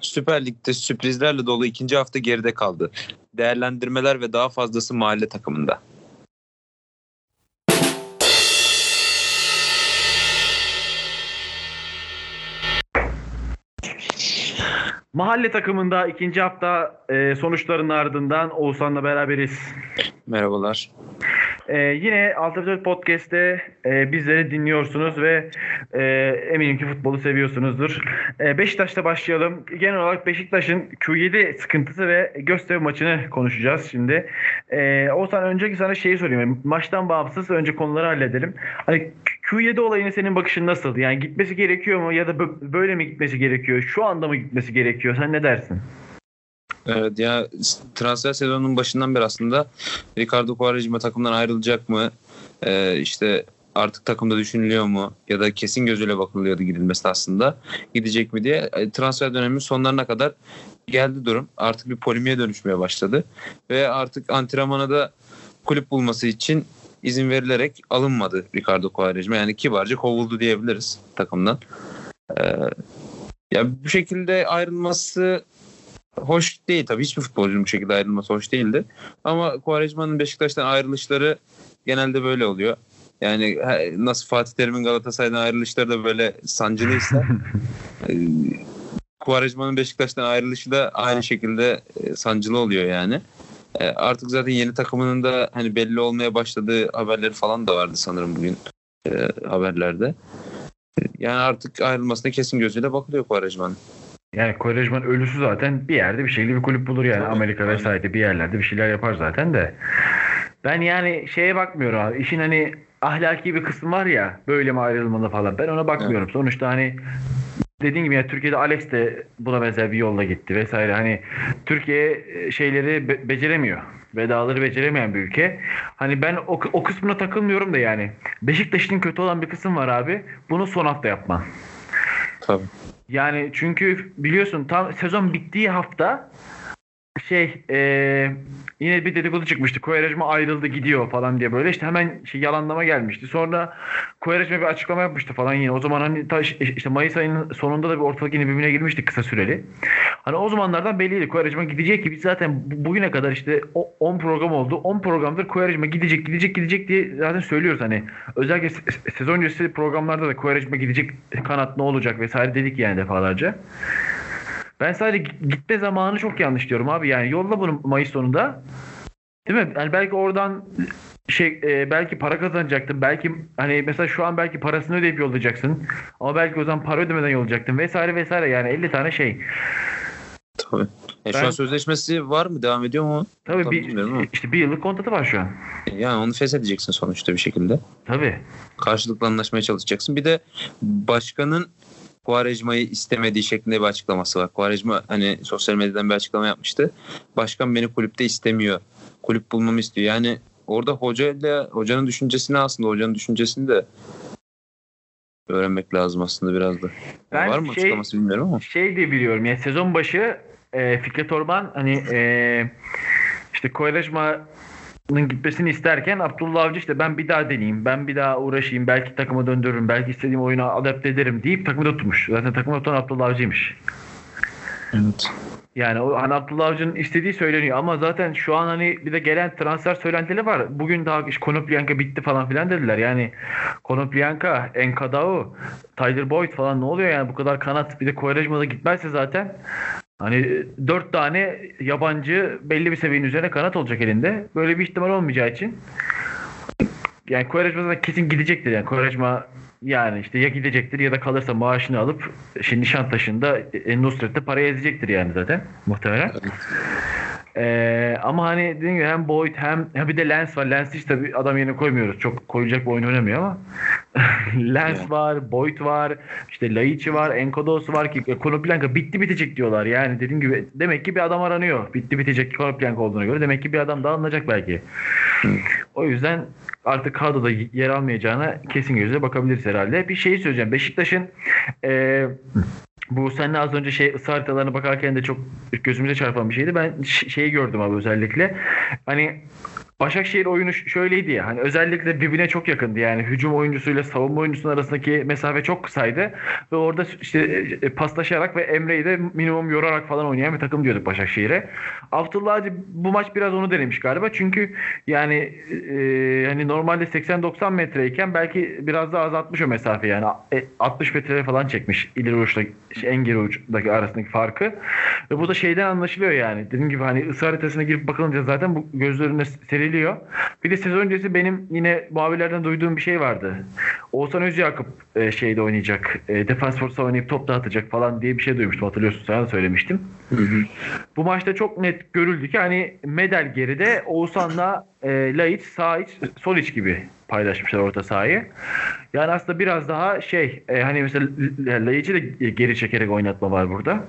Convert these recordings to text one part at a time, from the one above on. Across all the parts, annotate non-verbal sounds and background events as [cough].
Süper Lig'de sürprizlerle dolu ikinci hafta geride kaldı. Değerlendirmeler ve daha fazlası mahalle takımında. Mahalle takımında ikinci hafta e, sonuçlarının ardından Oğuzhan'la beraberiz. Merhabalar. E, yine Altı Podcast'te e, bizleri dinliyorsunuz ve e, eminim ki futbolu seviyorsunuzdur. E, Beşiktaş'ta başlayalım. Genel olarak Beşiktaş'ın Q7 sıkıntısı ve Göztepe maçını konuşacağız şimdi. E, Oğuzhan önceki sana şeyi sorayım. Maçtan bağımsız önce konuları halledelim. Hani Q7 olayını senin bakışın nasıl? Yani gitmesi gerekiyor mu ya da böyle mi gitmesi gerekiyor? Şu anda mı gitmesi gerekiyor? Sen ne dersin? Evet ya transfer sezonunun başından beri aslında Ricardo Quaresma takımdan ayrılacak mı? Ee, işte artık takımda düşünülüyor mu? Ya da kesin gözüyle bakılıyordu gidilmesi aslında. Gidecek mi diye. E, transfer döneminin sonlarına kadar geldi durum. Artık bir polimiye dönüşmeye başladı. Ve artık antrenmana da kulüp bulması için izin verilerek alınmadı Ricardo Quaresma. Yani kibarca kovuldu diyebiliriz takımdan. Ee, ya bu şekilde ayrılması hoş değil tabii. Hiçbir futbolcunun bu şekilde ayrılması hoş değildi. Ama Quaresma'nın Beşiktaş'tan ayrılışları genelde böyle oluyor. Yani nasıl Fatih Terim'in Galatasaray'dan ayrılışları da böyle sancılıysa [laughs] e, Quaresma'nın Beşiktaş'tan ayrılışı da aynı şekilde e, sancılı oluyor yani. E, artık zaten yeni takımının da hani belli olmaya başladığı haberleri falan da vardı sanırım bugün haberlerde. Yani artık ayrılmasına kesin gözüyle bakılıyor Quaresma'nın. Yani Quaresma'nın ölüsü zaten bir yerde bir şekilde bir kulüp bulur yani. Tabii, Amerika aynen. vesaire bir yerlerde bir şeyler yapar zaten de. Ben yani şeye bakmıyorum abi. İşin hani ahlaki bir kısmı var ya böyle mi ayrılmalı falan. Ben ona bakmıyorum. Evet. Sonuçta hani dediğin gibi ya Türkiye'de Alex de buna benzer bir yolla gitti vesaire. Hani Türkiye e, şeyleri be- beceremiyor. Vedaları beceremeyen bir ülke. Hani ben o, o kısmına takılmıyorum da yani. Beşiktaş'ın kötü olan bir kısım var abi. Bunu son hafta yapman. Tabii. Yani çünkü biliyorsun tam sezon bittiği hafta şey e, yine bir dedikodu çıkmıştı. Kovarejma ayrıldı gidiyor falan diye böyle işte hemen şey yalanlama gelmişti. Sonra Kovarejma bir açıklama yapmıştı falan yine. O zaman hani ta, işte Mayıs ayının sonunda da bir ortalık yine birbirine girmişti kısa süreli. Hani o zamanlardan belliydi Kovarejma gidecek ki biz zaten bugüne kadar işte 10 program oldu. 10 programdır Kovarejma gidecek gidecek gidecek diye zaten söylüyoruz hani. Özellikle sezon öncesi programlarda da Kovarejma gidecek kanat ne olacak vesaire dedik yani defalarca. Ben sadece gitme zamanı çok yanlış diyorum abi. Yani yolla bunu Mayıs sonunda. Değil mi? Yani belki oradan şey e, belki para kazanacaktın. Belki hani mesela şu an belki parasını ödeyip yollayacaksın. Ama belki o zaman para ödemeden yollayacaktın vesaire vesaire yani 50 tane şey. Tabii. E, ben, şu an sözleşmesi var mı? Devam ediyor mu? Tabii Tabii bir, işte bir yıllık kontratı var şu an. E, yani onu feshedeceksin sonuçta bir şekilde. Tabii. Karşılıklı anlaşmaya çalışacaksın. Bir de başkanın Quaresma'yı istemediği şeklinde bir açıklaması var. Quaresma hani sosyal medyadan bir açıklama yapmıştı. Başkan beni kulüpte istemiyor. Kulüp bulmamı istiyor. Yani orada hoca ile hocanın düşüncesini aslında hocanın düşüncesini de öğrenmek lazım aslında biraz da. Ben var mı şey, açıklaması bilmiyorum ama. Şey diye biliyorum ya sezon başı e, Fikret Orman hani e, işte Quaresma gitmesini isterken Abdullah Avcı işte ben bir daha deneyeyim, ben bir daha uğraşayım, belki takıma döndürürüm, belki istediğim oyuna adapte ederim deyip takımda tutmuş. Zaten takımda tutan Abdullah Avcı'ymış. Evet. Yani o hani Abdullah Avcı'nın istediği söyleniyor ama zaten şu an hani bir de gelen transfer söylentileri var. Bugün daha işte Konoplyanka bitti falan filan dediler. Yani Konoplyanka, Enkadao, Tyler Boyd falan ne oluyor yani bu kadar kanat bir de Kovarejma'da gitmezse zaten Hani dört tane yabancı belli bir seviyenin üzerine kanat olacak elinde. Böyle bir ihtimal olmayacağı için yani Quaresma kesin gidecektir yani Quaresma yani işte ya gidecektir ya da kalırsa maaşını alıp şimdi Nişantaşı'nda e, Nusret'te para ezecektir yani zaten muhtemelen. Evet. Ee, ama hani dediğim gibi hem Boyd hem, hem bir de Lens var. Lens hiç tabii adam yerine koymuyoruz. Çok koyulacak bir oyun oynamıyor ama [laughs] Lens yeah. var, Boyd var, işte Laiç'i var, Enkodos var ki Konoplyanka bitti bitecek diyorlar. Yani dediğim gibi demek ki bir adam aranıyor. Bitti bitecek Konoplyanka olduğuna göre. Demek ki bir adam daha alınacak belki. o yüzden artık kadroda yer almayacağına kesin gözle bakabiliriz herhalde. Bir şey söyleyeceğim. Beşiktaş'ın e, bu seninle az önce şey ısı haritalarına bakarken de çok gözümüze çarpan bir şeydi. Ben şeyi gördüm abi özellikle. Hani Başakşehir oyunu şöyleydi ya hani özellikle birbirine çok yakındı. Yani hücum oyuncusuyla savunma oyuncusunun arasındaki mesafe çok kısaydı. Ve orada işte e, paslaşarak ve Emre'yi de minimum yorarak falan oynayan bir takım diyorduk Başakşehir'e. Abdullah Hacı bu maç biraz onu denemiş galiba. Çünkü yani e, hani normalde 80-90 metreyken belki biraz daha azaltmış o mesafe yani. 60 e, metre falan çekmiş ileri uçta en geri uçtaki arasındaki farkı. Ve bu da şeyden anlaşılıyor yani. Dediğim gibi hani ısı haritasına girip bakılınca zaten bu gözlerinde seri veriliyor. Bir de sezon öncesi benim yine muhabirlerden duyduğum bir şey vardı. Oğuzhan Özyakup e, şeyde oynayacak. E, defans forsa oynayıp top dağıtacak falan diye bir şey duymuştum. Hatırlıyorsun sana söylemiştim. Hı hı. Bu maçta çok net görüldü ki hani Medel geride Oğuzhan'la e, Laiç, sağ iç, sol iç gibi paylaşmışlar orta sahayı. Yani aslında biraz daha şey e, hani mesela Laiç'i de geri çekerek oynatma var burada.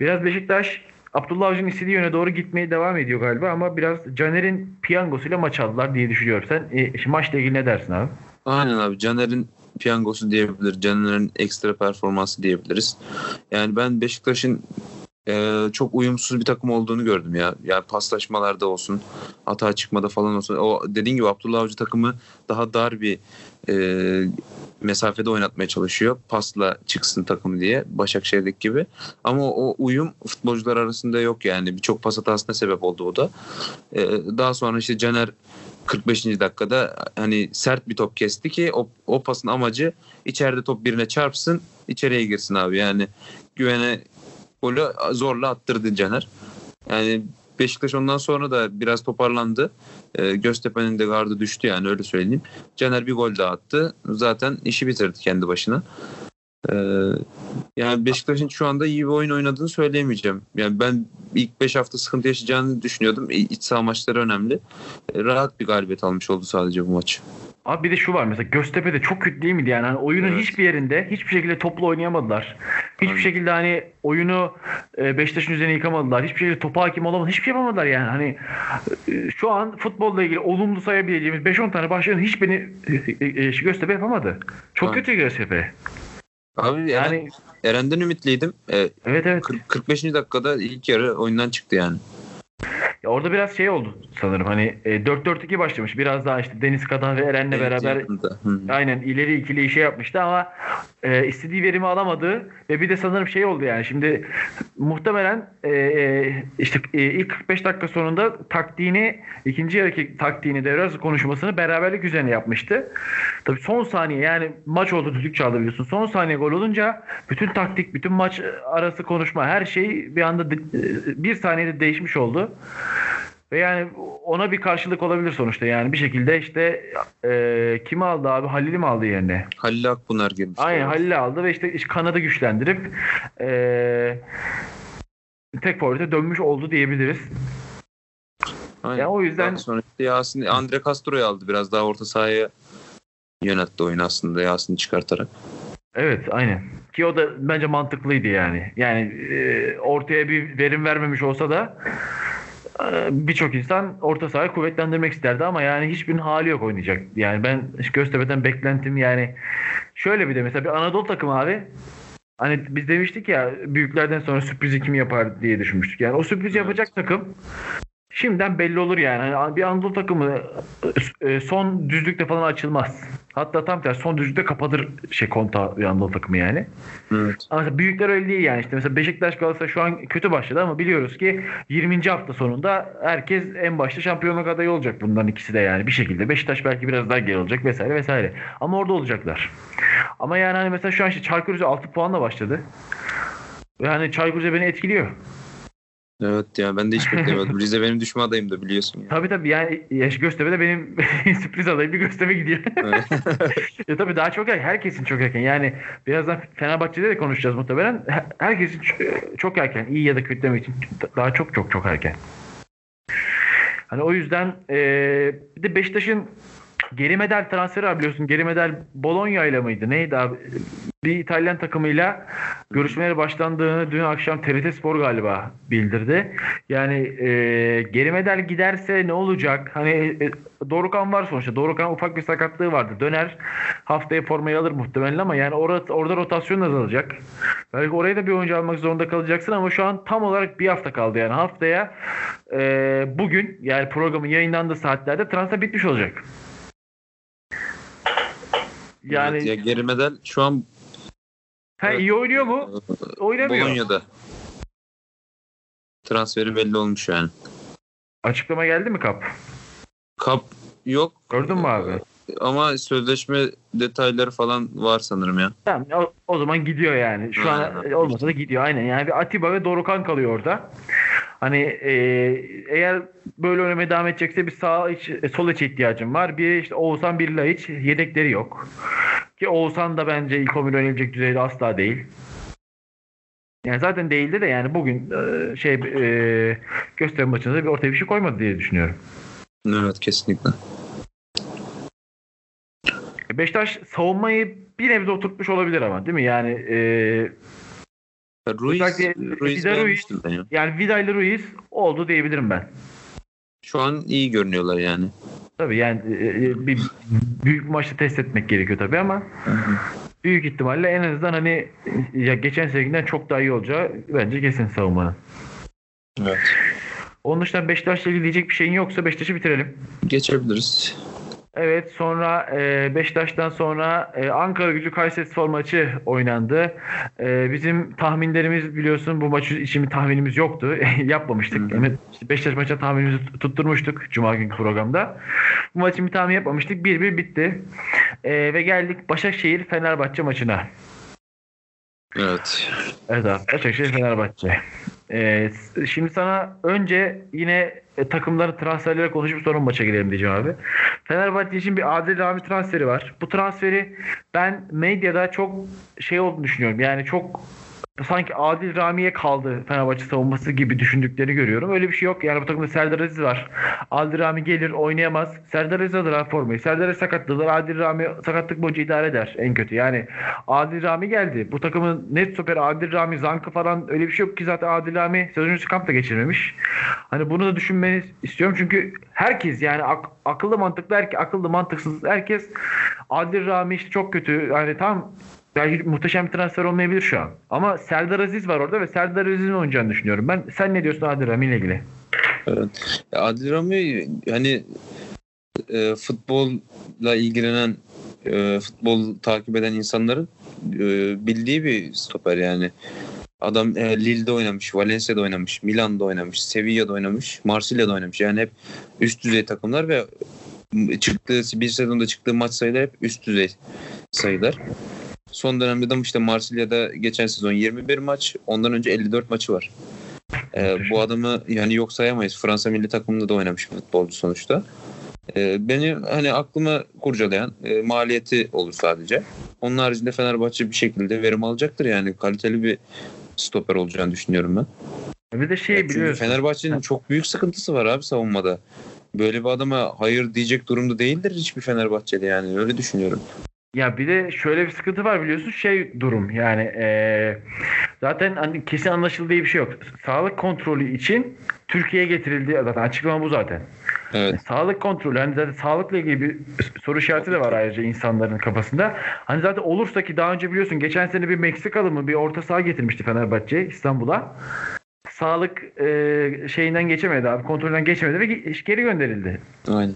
Biraz Beşiktaş Abdullah Avcı'nın istediği yöne doğru gitmeye devam ediyor galiba ama biraz Caner'in piyangosuyla maç aldılar diye düşünüyorum. Sen e, maçla ilgili ne dersin abi? Aynen abi. Caner'in piyangosu diyebilir. Caner'in ekstra performansı diyebiliriz. Yani ben Beşiktaş'ın e, çok uyumsuz bir takım olduğunu gördüm ya. Yani paslaşmalarda olsun, hata çıkmada falan olsun. O dediğin gibi Abdullah Avcı takımı daha dar bir e, mesafede oynatmaya çalışıyor. Pasla çıksın takım diye Başakşehir'deki gibi. Ama o uyum futbolcular arasında yok yani. Birçok pas hatasına sebep oldu o da. E, daha sonra işte Caner 45. dakikada hani sert bir top kesti ki o, o pasın amacı içeride top birine çarpsın içeriye girsin abi. Yani güvene golü zorla attırdı Caner. Yani Beşiktaş ondan sonra da biraz toparlandı. E, Göztepe'nin de gardı düştü yani öyle söyleyeyim. Caner bir gol daha attı. Zaten işi bitirdi kendi başına. E, yani Beşiktaş'ın şu anda iyi bir oyun oynadığını söyleyemeyeceğim. Yani ben ilk 5 hafta sıkıntı yaşayacağını düşünüyordum. İç saha maçları önemli. E, rahat bir galibiyet almış oldu sadece bu maç. Abi bir de şu var mesela Göztepe'de çok kötü değil miydi yani? Hani oyunun evet. hiçbir yerinde hiçbir şekilde toplu oynayamadılar. Hiçbir Aynen. şekilde hani oyunu e, Beşiktaş'ın üzerine yıkamadılar. Hiçbir şekilde topa hakim olamadılar. Hiçbir şey yapamadılar yani. Hani e, şu an futbolla ilgili olumlu sayabileceğimiz 5-10 tane başlayan hiçbirini e, Göztepe yapamadı. Çok Aynen. kötü Göztepe. Abi yani Eren, Eren'den ümitliydim. E, evet evet. 40, 45. dakikada ilk yarı oyundan çıktı yani. Ya orada biraz şey oldu sanırım hani e, 4-4-2 başlamış. Biraz daha işte Deniz Kadan ve Eren'le evet, beraber aynen ileri ikili işe yapmıştı ama e, istediği verimi alamadı ve bir de sanırım şey oldu yani şimdi muhtemelen e, e işte e, ilk 45 dakika sonunda taktiğini ikinci yarıki taktiğini devre konuşmasını beraberlik üzerine yapmıştı. Tabii son saniye yani maç oldu düdük çaldı biliyorsun. Son saniye gol olunca bütün taktik, bütün maç arası konuşma her şey bir anda e, bir saniyede değişmiş oldu. Ve yani ona bir karşılık olabilir sonuçta. Yani bir şekilde işte e, kimi aldı abi? Halil'i mi aldı yerine? Halil Akbunar girmiş. Aynen Halil'i aldı ve işte, işte kanadı güçlendirip e, tek forvete dönmüş oldu diyebiliriz. Aynen. Yani o yüzden sonra işte Yasin Andre Castro'yu aldı biraz daha orta sahaya yönetti oyun aslında Yasin'i çıkartarak. Evet aynen. Ki o da bence mantıklıydı yani. Yani e, ortaya bir verim vermemiş olsa da birçok insan orta sahayı kuvvetlendirmek isterdi ama yani hiçbirinin hali yok oynayacak. Yani ben Göztepe'den beklentim yani şöyle bir de mesela bir Anadolu takımı abi Hani biz demiştik ya büyüklerden sonra sürprizi kim yapar diye düşünmüştük. Yani o sürpriz yapacak takım şimdiden belli olur yani. yani bir Anadolu takımı e, son düzlükte falan açılmaz. Hatta tam tersi son düzlükte kapatır şey konta bir Anadolu takımı yani. Evet. Ama büyükler öyle değil yani. işte mesela Beşiktaş Galatasaray şu an kötü başladı ama biliyoruz ki 20. hafta sonunda herkes en başta şampiyonluk adayı olacak bundan ikisi de yani bir şekilde. Beşiktaş belki biraz daha geri olacak vesaire vesaire. Ama orada olacaklar. Ama yani hani mesela şu an işte Çaykur Rize 6 puanla başladı. Ve hani Çaykur Rize beni etkiliyor. Evet ya ben de hiç beklemiyordum. [laughs] Rize benim düşme adayım da biliyorsun. Ya. Tabii tabii yani Yaş Göztepe de benim [laughs] sürpriz adayım bir Göztepe gidiyor. ya [laughs] tabii daha çok erken. Herkesin çok erken. Yani birazdan Fenerbahçe'de de konuşacağız muhtemelen. Herkesin çok erken. iyi ya da kötü demek için daha çok çok çok erken. Hani o yüzden e, bir de Beşiktaş'ın Geri medal transferi var biliyorsun. Geri medal Bologna ile mıydı? Neydi abi? Bir İtalyan takımıyla görüşmeleri başlandığını dün akşam TRT Spor galiba bildirdi. Yani e, geri medal giderse ne olacak? Hani e, Dorukan var sonuçta. Dorukan ufak bir sakatlığı vardı. Döner haftaya formayı alır muhtemelen ama yani orada, orada rotasyon azalacak. Belki oraya da bir oyuncu almak zorunda kalacaksın ama şu an tam olarak bir hafta kaldı yani. Haftaya e, bugün yani programın yayınlandığı saatlerde transfer bitmiş olacak. Yani Evet, ya geri medal şu an ha, iyi oynuyor mu? Oynamıyor. Bolonya'da. Transferi belli olmuş yani. Açıklama geldi mi Kap? Kap yok Gördün mü abi? Ama sözleşme detayları falan var sanırım ya. Tamam o, o zaman gidiyor yani. Şu an olmasa da gidiyor aynen. Yani bir Atiba ve Dorukan kalıyor orada. Hani e, eğer böyle oynamaya devam edecekse bir sağ iç, e, sol iç ihtiyacım var. Bir işte Oğuzhan bir hiç yedekleri yok. Ki Oğuzhan da bence ilk 11 oynayabilecek düzeyde asla değil. Yani zaten değildi de yani bugün e, şey e, gösteri maçında bir ortaya bir şey koymadı diye düşünüyorum. Evet kesinlikle. Beşiktaş savunmayı bir nebze oturtmuş olabilir ama değil mi? Yani e, Ruiz, Özellikle Ruiz Vida Ruiz- beğenmiştim ben ya. yani Vida ile Ruiz oldu diyebilirim ben. Şu an iyi görünüyorlar yani. Tabii yani e, e, bir büyük maçta test etmek gerekiyor tabii ama büyük ihtimalle en azından hani ya geçen senekinden çok daha iyi olacağı bence kesin savunmanın. Evet. Onun dışında Beşiktaş'la ilgili diyecek bir şeyin yoksa Beşiktaş'ı bitirelim. Geçebiliriz. Evet sonra e, Beşiktaş'tan sonra e, Ankara gücü Kayseri Spor maçı oynandı. E, bizim tahminlerimiz biliyorsun bu maçı için bir tahminimiz yoktu. [laughs] Yapmamıştık. Yani işte Beşiktaş maçına tahminimizi tut- tutturmuştuk Cuma günkü programda. Bu maçın bir tahmin yapmamıştık. 1-1 bitti. E, ve geldik Başakşehir Fenerbahçe maçına. Evet. Evet abi. Başakşehir Fenerbahçe. Ee, şimdi sana önce yine e, takımların transferleri konuşup sonra maça girelim diyeceğim abi. Fenerbahçe için bir Adil Rami transferi var. Bu transferi ben medyada çok şey olduğunu düşünüyorum. Yani çok sanki Adil Rami'ye kaldı Fenerbahçe savunması gibi düşündüklerini görüyorum. Öyle bir şey yok. Yani bu takımda Serdar Aziz var. Adil Rami gelir oynayamaz. Serdar Aziz alır abi formayı. Serdar Aziz sakatlıdır. Adil Rami sakatlık boyunca idare eder en kötü. Yani Adil Rami geldi. Bu takımın net stoper Adil Rami, Zankı falan öyle bir şey yok ki zaten Adil Rami sezon öncesi kamp da geçirmemiş. Hani bunu da düşünmeni istiyorum çünkü herkes yani ak- akıllı mantıklı herkes akıllı mantıksız herkes Adil Rami işte çok kötü. Yani tam belki muhteşem bir transfer olmayabilir şu an. Ama Serdar Aziz var orada ve Serdar Aziz'in oynayacağını düşünüyorum. Ben sen ne diyorsun Adil Rami ile ilgili? Evet. Ya Adil Rami hani e, futbolla ilgilenen e, futbol takip eden insanların e, bildiği bir stoper yani. Adam e, Lille'de oynamış, Valencia'da oynamış, Milan'da oynamış, Sevilla'da oynamış, Marsilya'da oynamış. Yani hep üst düzey takımlar ve çıktığı bir sezonda çıktığı maç sayıları hep üst düzey sayılar. Son dönemde de işte Marsilya'da geçen sezon 21 maç, ondan önce 54 maçı var. Ee, bu adamı yani yok sayamayız. Fransa milli takımında da oynamış futbolcu sonuçta. Ee, beni hani aklıma kurcalayan e, maliyeti olur sadece. Onun haricinde Fenerbahçe bir şekilde verim alacaktır yani kaliteli bir stoper olacağını düşünüyorum ben. Bir de şey biliyorsun. Fenerbahçe'nin çok büyük sıkıntısı var abi savunmada. Böyle bir adama hayır diyecek durumda değildir hiçbir Fenerbahçeli yani öyle düşünüyorum. Ya bir de şöyle bir sıkıntı var biliyorsun şey durum yani eee, zaten hani kesin anlaşıldığı bir şey yok. Sağlık kontrolü için Türkiye'ye getirildi zaten açıklama bu zaten. Evet. Sağlık kontrolü hani zaten sağlıkla ilgili bir soru işareti de var ayrıca insanların kafasında. Hani zaten olursa ki daha önce biliyorsun geçen sene bir Meksikalı mı bir orta saha getirmişti Fenerbahçe İstanbul'a. Sağlık eee, şeyinden geçemedi abi kontrolden geçemedi ve ge- geri gönderildi. Aynen.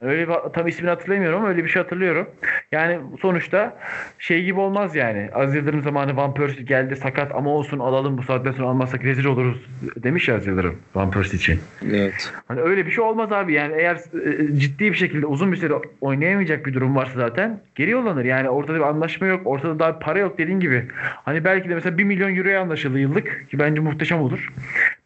Öyle bir, tam ismini hatırlamıyorum ama öyle bir şey hatırlıyorum. Yani sonuçta şey gibi olmaz yani. Aziz Yıldırım zamanı Van Persie geldi sakat ama olsun alalım bu saatten sonra almazsak rezil oluruz demiş ya Aziz Yıldırım Van Persie için. Evet. Hani öyle bir şey olmaz abi yani eğer e, ciddi bir şekilde uzun bir süre oynayamayacak bir durum varsa zaten geri yollanır. Yani ortada bir anlaşma yok, ortada daha para yok dediğin gibi. Hani belki de mesela 1 milyon euroya anlaşıldı yıllık ki bence muhteşem olur.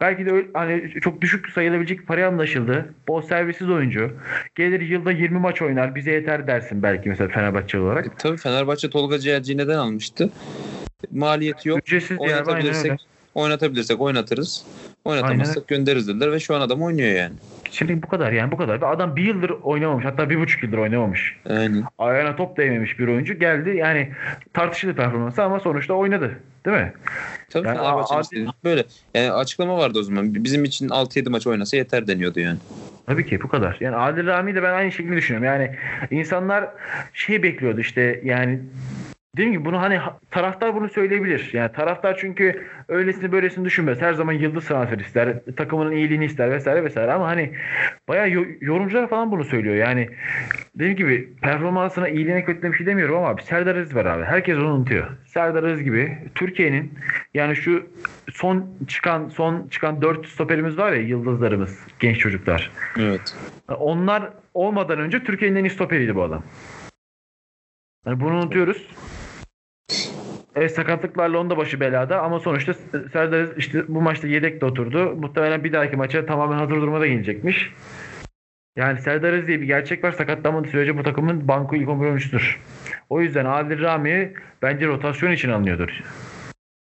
Belki de öyle, hani çok düşük sayılabilecek paraya anlaşıldı. Bol servisiz oyuncu. Gelir yılda 20 maç oynar bize yeter dersin belki mesela Fenerbahçe olarak. E, tabii Fenerbahçe Tolga Ciğerci'yi neden almıştı? Maliyeti yok. Ücretsiz yani aynen öyle. Oynatabilirsek oynatabilirsek oynatırız. Oynatamassak göndeririz dediler ve şu an adam oynuyor yani. Şimdi bu kadar yani bu kadar. Bir adam bir yıldır oynamamış. Hatta bir buçuk yıldır oynamamış. Aynen. Ayağına top değmemiş bir oyuncu geldi. Yani tartışılı performansı ama sonuçta oynadı. Değil mi? Tabii Yani Fenerbahçe'nin böyle. Yani açıklama vardı o zaman. Bizim için 6-7 maç oynasa yeter deniyordu yani. Tabii ki bu kadar. Yani Adil Rami de ben aynı şekilde düşünüyorum. Yani insanlar şey bekliyordu işte yani Dediğim gibi bunu hani ha- taraftar bunu söyleyebilir. Yani taraftar çünkü öylesini böylesini düşünmez. Her zaman yıldız transfer ister. Takımının iyiliğini ister vesaire vesaire. Ama hani bayağı yo- yorumcular falan bunu söylüyor. Yani dediğim gibi performansına iyiliğine kötüne bir şey demiyorum ama abi Serdar Aziz var abi. Herkes onu unutuyor. Serdar Aziz gibi Türkiye'nin yani şu son çıkan son çıkan 4 stoperimiz var ya yıldızlarımız genç çocuklar. Evet. Onlar olmadan önce Türkiye'nin en iyi stoperiydi bu adam. Yani bunu unutuyoruz. Evet sakatlıklarla onda başı belada ama sonuçta Serdar işte bu maçta yedek de oturdu. Muhtemelen bir dahaki maça tamamen hazır durumda gelecekmiş. Yani Serdar diye bir gerçek var. Sakatlanmadığı sürece bu takımın banko ilk 11 oyuncusudur. O yüzden Adil Rami bence rotasyon için alınıyordur.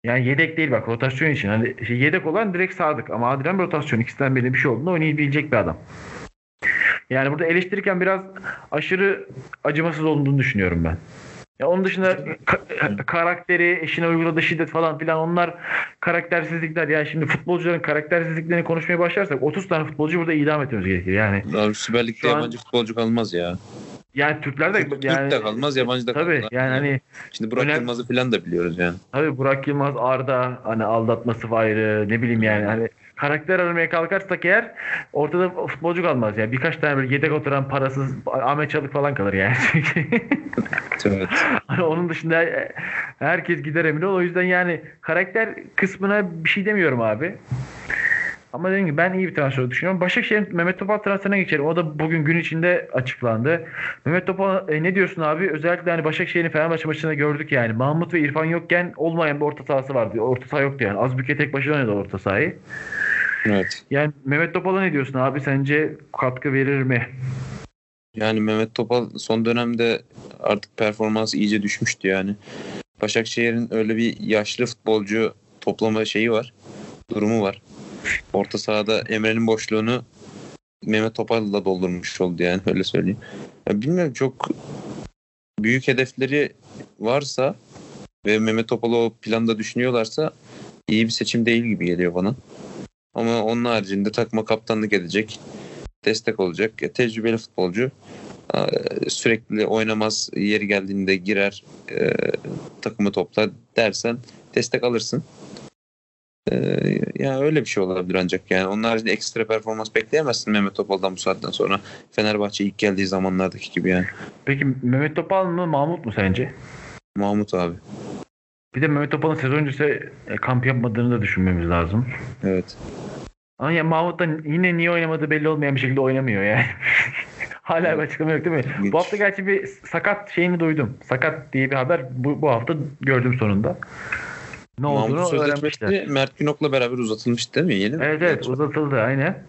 Yani yedek değil bak rotasyon için. Hani şey, yedek olan direkt Sadık ama Adil Rami rotasyon ikisinden birinin bir şey olduğunda oynayabilecek bir adam. Yani burada eleştirirken biraz aşırı acımasız olduğunu düşünüyorum ben. Ya onun dışında ka- karakteri, eşine uyguladığı şiddet falan filan onlar karaktersizlikler. Yani şimdi futbolcuların karaktersizliklerini konuşmaya başlarsak 30 tane futbolcu burada idam etmemiz gerekir. Yani Abi Süper Lig'de Şu an- yabancı futbolcu kalmaz ya. yani Türkler de Türk yani de kalmaz, yabancı da tabii kalmaz. yani hani Şimdi Burak önem- Yılmaz'ı falan da biliyoruz yani. Tabii Burak Yılmaz, Arda hani aldatması ayrı ne bileyim yani hani karakter aramaya kalkarsak eğer ortada futbolcu kalmaz yani birkaç tane böyle yedek oturan parasız Ahmet Çalık falan kalır yani. Evet. Hani [laughs] onun dışında e, herkes gider emin ol. O yüzden yani karakter kısmına bir şey demiyorum abi. Ama dediğim gibi ben iyi bir transfer düşünüyorum. Başakşehir'in Mehmet Topal transferine geçelim. O da bugün gün içinde açıklandı. Mehmet Topal e, ne diyorsun abi? Özellikle hani Başakşehir'in Fenerbahçe maçında gördük yani. Mahmut ve İrfan yokken olmayan bir orta sahası vardı. Orta saha yoktu yani. Azbüke tek başına oynadı orta sahayı. Evet. Yani Mehmet Topal'a ne diyorsun abi? Sence katkı verir mi? Yani Mehmet Topal son dönemde artık performansı iyice düşmüştü yani. Başakşehir'in öyle bir yaşlı futbolcu toplama şeyi var. Durumu var. Orta sahada Emre'nin boşluğunu Mehmet Topal'la doldurmuş oldu yani öyle söyleyeyim. Ya bilmiyorum çok büyük hedefleri varsa ve Mehmet Topal'ı o planda düşünüyorlarsa iyi bir seçim değil gibi geliyor bana. Ama onun haricinde takma kaptanlık edecek, destek olacak. Ya, tecrübeli futbolcu sürekli oynamaz yeri geldiğinde girer e, takımı toplar dersen destek alırsın. E, yani öyle bir şey olabilir ancak yani onun haricinde ekstra performans bekleyemezsin Mehmet Topal'dan bu saatten sonra Fenerbahçe ilk geldiği zamanlardaki gibi yani. Peki Mehmet Topal mı Mahmut mu sence? Mahmut abi. Bir de Mehmet Topal'ın sezon öncesi e, kamp yapmadığını da düşünmemiz lazım. Evet. Ama ya Mahmut da yine niye oynamadığı belli olmayan bir şekilde oynamıyor yani. [laughs] Hala bir açıklama yok değil mi? Hiç. Bu hafta gerçi bir sakat şeyini duydum. Sakat diye bir haber bu, bu hafta gördüm sonunda. Ne olduğunu Mahmut Mert Günok'la beraber uzatılmış değil mi? Yeni mi? Evet evet uzatıldı aynen.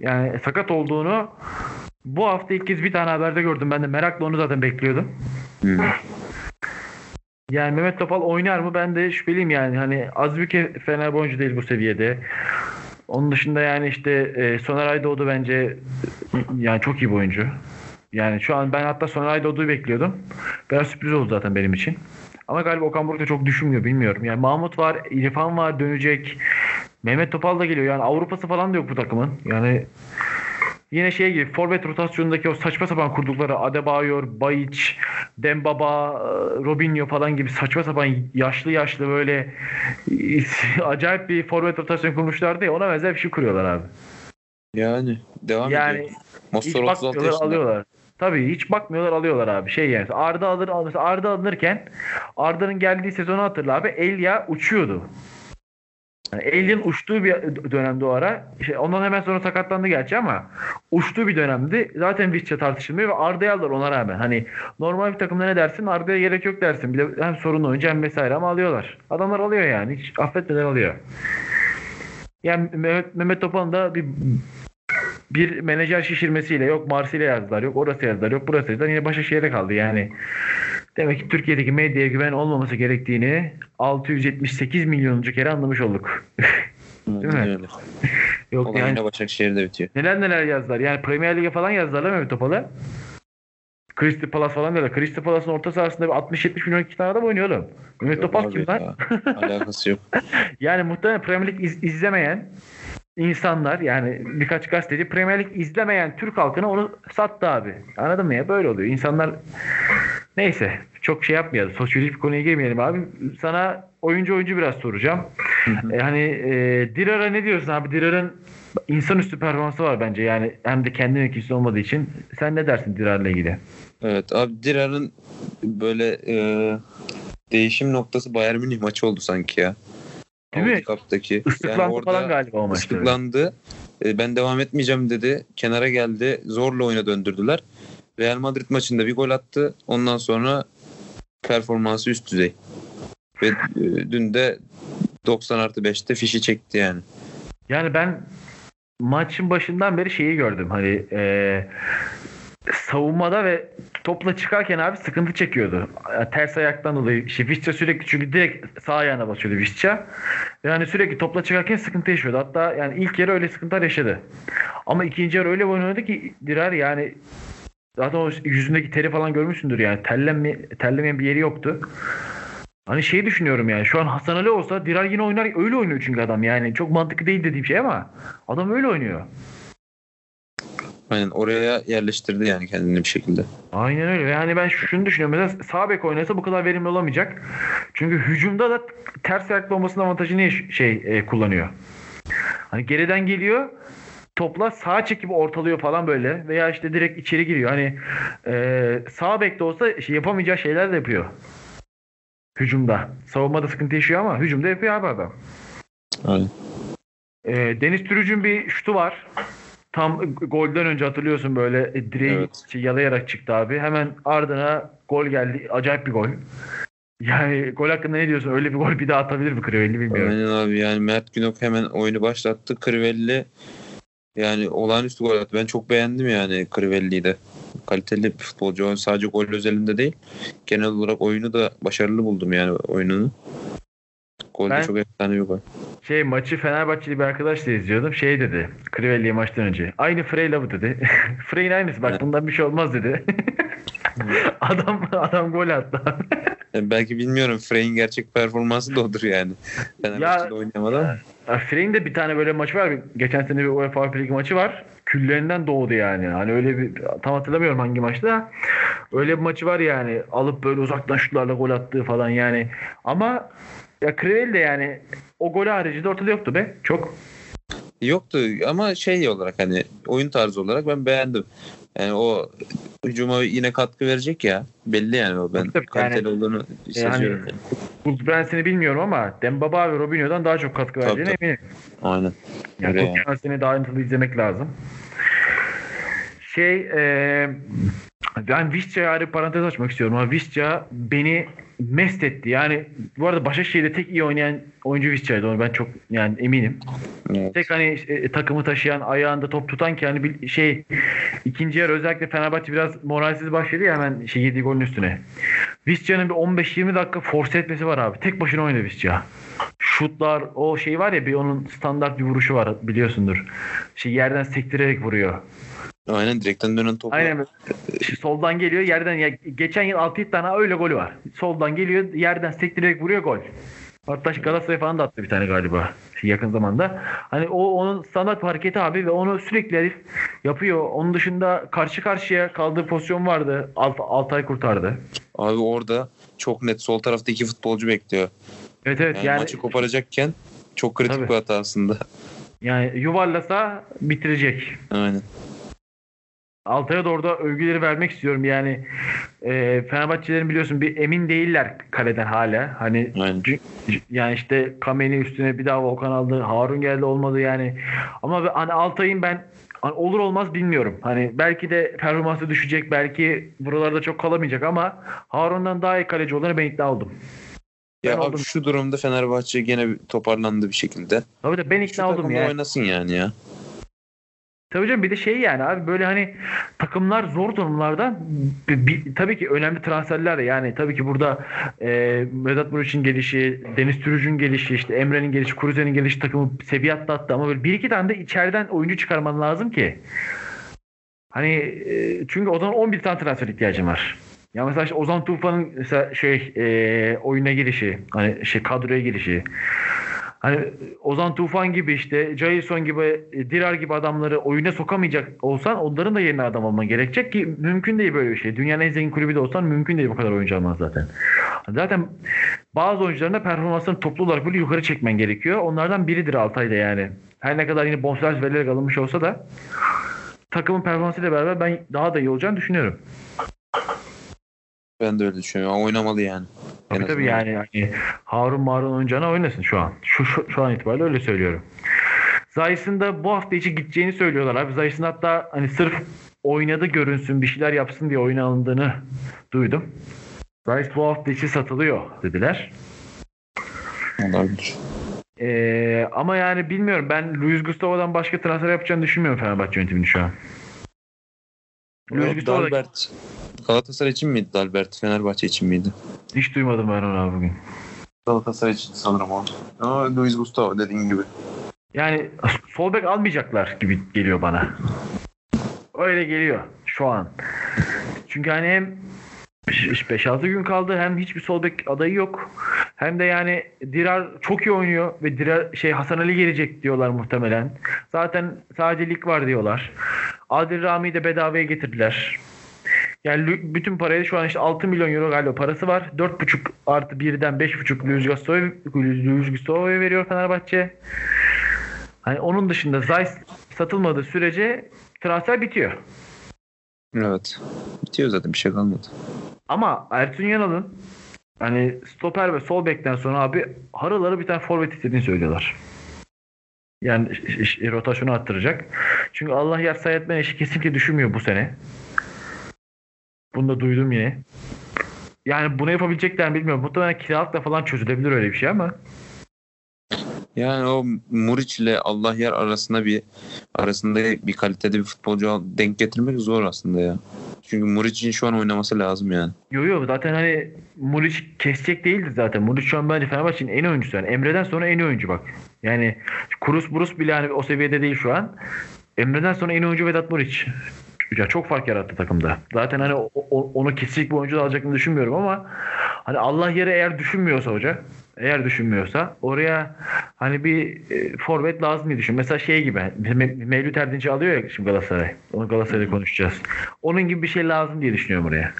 Yani sakat olduğunu bu hafta ilk kez bir tane haberde gördüm. Ben de merakla onu zaten bekliyordum. Hmm. Yani Mehmet Topal oynar mı? Ben de şüpheliyim yani. Hani Azbüke Fener oyuncu değil bu seviyede. Onun dışında yani işte e, Soner Aydoğdu bence yani çok iyi bir oyuncu. Yani şu an ben hatta Soner Aydoğdu'yu bekliyordum. Biraz sürpriz oldu zaten benim için. Ama galiba Okan Buruk da çok düşünmüyor bilmiyorum. Yani Mahmut var, İrfan var dönecek. Mehmet Topal da geliyor. Yani Avrupa'sı falan da yok bu takımın. Yani yine şey gibi forvet rotasyonundaki o saçma sapan kurdukları Adebayor, Bayiç, Dembaba, e, Robinho falan gibi saçma sapan yaşlı yaşlı böyle [laughs] acayip bir forvet rotasyonu kurmuşlardı ya ona benzer bir şey kuruyorlar abi. Yani devam Yani ediyor. hiç Mostor 36 bakmıyorlar yaşında. alıyorlar. Tabii hiç bakmıyorlar alıyorlar abi. Şey yani Arda alır mesela Arda alınırken Arda'nın geldiği sezonu hatırla abi. Elia uçuyordu. Yani Elia'nın uçtuğu bir dönemde o ara. Şey, ondan hemen sonra sakatlandı gerçi ama uçtuğu bir dönemdi. Zaten Visca tartışılmıyor ve Arda'yı aldılar ona rağmen. Hani normal bir takımda ne dersin? Arda'ya gerek yok dersin. Bir de hem sorunlu oyuncu hem vesaire ama alıyorlar. Adamlar alıyor yani. Hiç affetmeden alıyor. Yani Mehmet, Mehmet Topal'ın da bir bir menajer şişirmesiyle yok Marsilya yazdılar, yok orası yazdılar, yok burası yazdılar. Yine Başakşehir'de kaldı yani. Demek ki Türkiye'deki medyaya güven olmaması gerektiğini 678 milyonuncu kere anlamış olduk. Değil mi? Öyle. [laughs] Yok Olan yani Başakşehir'de bitiyor. neler neler yazdılar. Yani Premier Lig'e falan yazdılar değil mi Mehmet Topal'ı? Crystal Palace falan diyorlar. Crystal Palace'ın orta sahasında bir 60-70 milyon iki tane adam oynuyor oğlum. Mehmet Topal kim lan? [laughs] Alakası yok. Yani muhtemelen Premier Lig iz- izlemeyen insanlar yani birkaç gazeteci Premier Lig izlemeyen Türk halkına onu sattı abi. Anladın mı ya? Böyle oluyor. İnsanlar neyse çok şey yapmayalım. Sosyolojik bir konuya girmeyelim abi. Sana oyuncu oyuncu biraz soracağım. e, hani e, Dirar'a ne diyorsun abi? Dirar'ın insanüstü performansı var bence. Yani hem de kendi mevkisi olmadığı için. Sen ne dersin Dirar'la ilgili? Evet abi Dirar'ın böyle e, değişim noktası Bayern Münih maçı oldu sanki ya. Değil mi? Audi Cup'taki. Islıklandı Yani orada falan galiba o maçta. ıslıklandı. E, ben devam etmeyeceğim dedi. Kenara geldi. Zorla oyuna döndürdüler. Real Madrid maçında bir gol attı. Ondan sonra performansı üst düzey. Ve e, dün de 90 artı 5'te fişi çekti yani. Yani ben maçın başından beri şeyi gördüm. Hani e, savunmada ve topla çıkarken abi sıkıntı çekiyordu. Ters ayaktan dolayı. İşte Visca sürekli çünkü direkt sağ ayağına basıyordu Visca. Yani sürekli topla çıkarken sıkıntı yaşıyordu. Hatta yani ilk yarı öyle sıkıntılar yaşadı. Ama ikinci yarı öyle oynadı ki Dirar yani zaten o yüzündeki teri falan görmüşsündür yani. Terlenme, terlemeyen bir yeri yoktu. Hani şey düşünüyorum yani şu an Hasan Ali olsa Dirar yine oynar öyle oynuyor çünkü adam yani çok mantıklı değil dediğim şey ama adam öyle oynuyor. Aynen oraya yerleştirdi yani kendini bir şekilde. Aynen öyle. Yani ben şunu düşünüyorum. Mesela sağ bek oynasa bu kadar verimli olamayacak. Çünkü hücumda da ters ayaklı olmasının avantajını şey e, kullanıyor. Hani geriden geliyor topla sağa çekip ortalıyor falan böyle veya işte direkt içeri giriyor. Hani e, sağ bekte olsa şey yapamayacağı şeyler de yapıyor. Hücumda. Savunmada sıkıntı yaşıyor ama hücumda yapıyor abi adam. Aynen. E, Deniz Türüc'ün bir şutu var. Tam golden önce hatırlıyorsun böyle e, direği Evet. yalayarak çıktı abi. Hemen ardına gol geldi. Acayip bir gol. Yani gol hakkında ne diyorsun? Öyle bir gol bir daha atabilir mi Crivelli bilmiyorum. Aynen abi yani Mert Günok hemen oyunu başlattı. Crivelli yani olağanüstü gol attı. Ben çok beğendim yani Crivelli'yi de. Kaliteli bir futbolcu. Sadece gol özelinde değil. Genel olarak oyunu da başarılı buldum yani oyununu. Gol de Ben- çok efsane bir gol. Şey maçı Fenerbahçeli bir arkadaşla izliyordum. Şey dedi. Crivelli'ye maçtan önce. Aynı Frey'la bu dedi. [laughs] Frey'in aynısı. Bak bundan bir şey olmaz dedi. [laughs] adam adam gol attı. [laughs] Yani belki bilmiyorum Frey'in gerçek performansı da odur yani. Fenerbahçe'de. Ya Frey'in de bir tane böyle maçı var. Geçen sene bir UEFA Avrupa Ligi maçı var. Küllerinden doğdu yani. Hani öyle bir tam hatırlamıyorum hangi maçta. Öyle bir maçı var yani. Alıp böyle uzaktan şutlarla gol attığı falan yani. Ama ya Crivelli de yani o golü harici de ortada yoktu be. Çok. Yoktu ama şey olarak hani oyun tarzı olarak ben beğendim. Yani o hücuma yine katkı verecek ya. Belli yani o ben Tabii, tabii. kaliteli olduğunu seziyorum. Yani. Buz Brenson'i bilmiyorum ama Dembaba ve Robinho'dan daha çok katkı Tabii, verdiğine eminim. Aynen. Yani Öyle Tottenham seni daha ayrıntılı izlemek lazım. Şey e, ben Visca'ya ayrı parantez açmak istiyorum ama Visca beni mest etti. Yani bu arada Başakşehir'de tek iyi oynayan oyuncu Visca'ydı. Onu ben çok yani eminim. Evet. Tek hani e, takımı taşıyan, ayağında top tutan ki hani bir şey ikinci yarı özellikle Fenerbahçe biraz moralsiz başladı ya hemen şey yediği golün üstüne. Visca'nın bir 15-20 dakika force etmesi var abi. Tek başına oynadı Visca. Şutlar o şey var ya bir onun standart bir vuruşu var biliyorsundur. Şey yerden sektirerek vuruyor. Aynen direkten dönen topu. Aynen soldan geliyor yerden ya geçen yıl 6 tane öyle golü var. Soldan geliyor yerden sektirerek vuruyor gol. Hatta Galatasaray falan da attı bir tane galiba yakın zamanda. Hani o onun standart hareketi abi ve onu sürekli herif yapıyor. Onun dışında karşı karşıya kaldığı pozisyon vardı. Alt, Altay kurtardı. Abi orada çok net sol tarafta iki futbolcu bekliyor. Evet evet Yani, yani maçı koparacakken çok kritik Tabii. bir hata aslında. yani yuvarlasa bitirecek. Aynen. Altay'a da orada övgüleri vermek istiyorum. Yani e, Fenerbahçelerin biliyorsun bir emin değiller kaleden hala. Hani Aynen. yani işte Kameni üstüne bir daha Volkan aldı. Harun geldi olmadı yani. Ama hani Altay'ın ben hani olur olmaz bilmiyorum. Hani belki de performansı düşecek. Belki buralarda çok kalamayacak ama Harun'dan daha iyi kaleci olduğunu ben ikna oldum. Ya Ben abi oldum. şu durumda Fenerbahçe gene toparlandı bir şekilde. Tabii de ben Şu ikna oldum takımla ya. oynasın yani ya. Tabii canım bir de şey yani abi böyle hani takımlar zor durumlardan bir, bir- tabii ki önemli transferler yani tabii ki burada e, Vedat Muriç'in gelişi, Deniz Türüc'ün gelişi, işte Emre'nin gelişi, Kuruze'nin gelişi takımı seviye atlattı ama böyle bir iki tane de içeriden oyuncu çıkarman lazım ki. Hani e, çünkü o zaman 11 tane transfer ihtiyacın var. Ya mesela işte Ozan Tufan'ın mesela şey e, oyuna girişi, hani şey kadroya girişi. Hani Ozan Tufan gibi işte Jason gibi e, Dirar gibi adamları oyuna sokamayacak olsan onların da yerine adam olman gerekecek ki mümkün değil böyle bir şey. Dünyanın en zengin kulübü de olsan mümkün değil bu kadar oyuncu alman zaten. Zaten bazı oyuncuların da performansını toplu olarak böyle yukarı çekmen gerekiyor. Onlardan biridir Altay'da yani. Her ne kadar yine bonservis verilerek alınmış olsa da takımın performansıyla beraber ben daha da iyi olacağını düşünüyorum. Ben de öyle düşünüyorum. Oynamalı yani. En Tabii tabii yani, yani Harun Marun oynayacağına oynasın şu an. Şu, şu, şu an itibariyle öyle söylüyorum. Zayis'in de bu hafta içi gideceğini söylüyorlar abi. Zayis'in hatta hani sırf oynadı görünsün bir şeyler yapsın diye oyuna alındığını duydum. Zayis bu hafta içi satılıyor dediler. Olabilir. Ee, ama yani bilmiyorum ben Luis Gustavo'dan başka transfer yapacağını düşünmüyorum Fenerbahçe yönetimini şu an. Da Dalbert. Galatasaray için miydi Dalbert? Fenerbahçe için miydi? hiç duymadım ben onu bugün. Galatasaray için sanırım o. Ama Luis Gustavo dediğin gibi. Yani sol bek almayacaklar gibi geliyor bana. Öyle geliyor şu an. Çünkü hani hem 5-6 gün kaldı hem hiçbir sol bek adayı yok. Hem de yani Dirar çok iyi oynuyor ve Dirar şey Hasan Ali gelecek diyorlar muhtemelen. Zaten sadece lig var diyorlar. Adil Rami'yi de bedavaya getirdiler. Yani bütün parayı şu an işte 6 milyon euro galiba parası var. 4,5 artı 1'den 5,5 Luis Gustavo'ya Luis Gustavo'ya veriyor Fenerbahçe. Hani onun dışında Zeiss satılmadığı sürece transfer bitiyor. Evet. Bitiyor zaten bir şey kalmadı. Ama Ersun Yanal'ın hani stoper ve sol bekten sonra abi haraları bir tane forvet istediğini söylüyorlar. Yani rotasyonu arttıracak. Çünkü Allah yer sayetmen eşi kesinlikle düşünmüyor bu sene. Bunu da duydum yine. Yani bunu yapabilecekler mi bilmiyorum. Muhtemelen kiralıkla falan çözülebilir öyle bir şey ama. Yani o Muriç ile Allah yer arasında bir arasında bir kalitede bir futbolcu denk getirmek zor aslında ya. Çünkü Muriç'in şu an oynaması lazım yani. Yo yo zaten hani Muriç kesecek değildi zaten. Muriç şu an bence Fenerbahçe'nin en oyuncusu. Yani Emre'den sonra en oyuncu bak. Yani Kurus Burus bile hani o seviyede değil şu an. Emre'den sonra en oyuncu Vedat Muriç. Ya çok fark yarattı takımda. Zaten hani o- o- onu kesecek bir oyuncu da alacakını düşünmüyorum ama hani Allah yere eğer düşünmüyorsa hoca eğer düşünmüyorsa oraya hani bir e, forvet lazım diye düşün. Mesela şey gibi Me- Mevlüt Erdinç'i alıyor ya şimdi Galatasaray. Onu Galatasaray'da konuşacağız. Onun gibi bir şey lazım diye düşünüyorum oraya.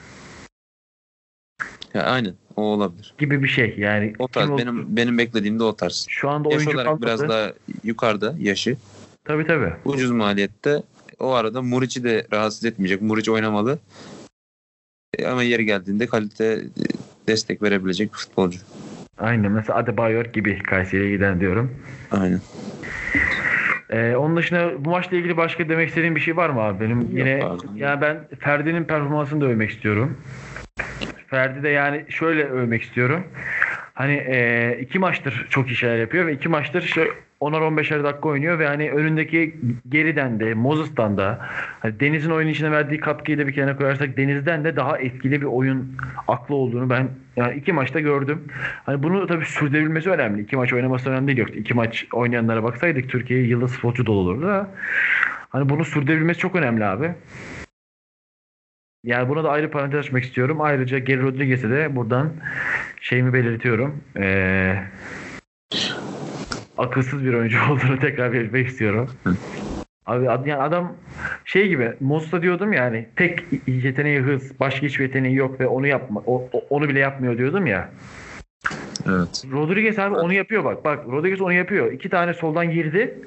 Ya aynen o olabilir. gibi bir şey. Yani O tarz kim ol- benim benim beklediğim de o tarz. şu anda Yaş oyuncu olarak biraz daha yukarıda yaşı. Tabii tabii. Ucuz maliyette. O arada Muriç'i de rahatsız etmeyecek. Muriç oynamalı. E, Ama yeri geldiğinde kalite e, destek verebilecek bir futbolcu. Aynen. Mesela Adebayor gibi Kayseri'ye giden diyorum. Aynen. Ee, onun dışında bu maçla ilgili başka demek istediğim bir şey var mı abi? Benim yine abi. yani ben Ferdi'nin performansını da övmek istiyorum. Ferdi de yani şöyle övmek istiyorum. Hani e, iki maçtır çok iyi şeyler yapıyor ve iki maçtır işte 10'ar 15'er dakika oynuyor ve hani önündeki geriden de Moses'tan da hani Deniz'in oyun içine verdiği katkıyı da bir kenara koyarsak Deniz'den de daha etkili bir oyun aklı olduğunu ben yani iki maçta gördüm. Hani bunu tabii sürdürebilmesi önemli. İki maç oynaması önemli değil. Yok. İki maç oynayanlara baksaydık Türkiye yıldız futbolcu dolu olurdu da. Hani bunu sürdürebilmesi çok önemli abi. Yani buna da ayrı parantez açmak istiyorum. Ayrıca Geri Rodriguez'e de buradan şeyimi belirtiyorum. Ee, akılsız bir oyuncu [laughs] olduğunu tekrar belirtmek istiyorum. Abi yani adam şey gibi Mosta diyordum yani tek yeteneği hız, başka hiçbir yeteneği yok ve onu yapma o- onu bile yapmıyor diyordum ya. Evet. Rodriguez abi onu yapıyor bak. Bak Rodriguez onu yapıyor. İki tane soldan girdi.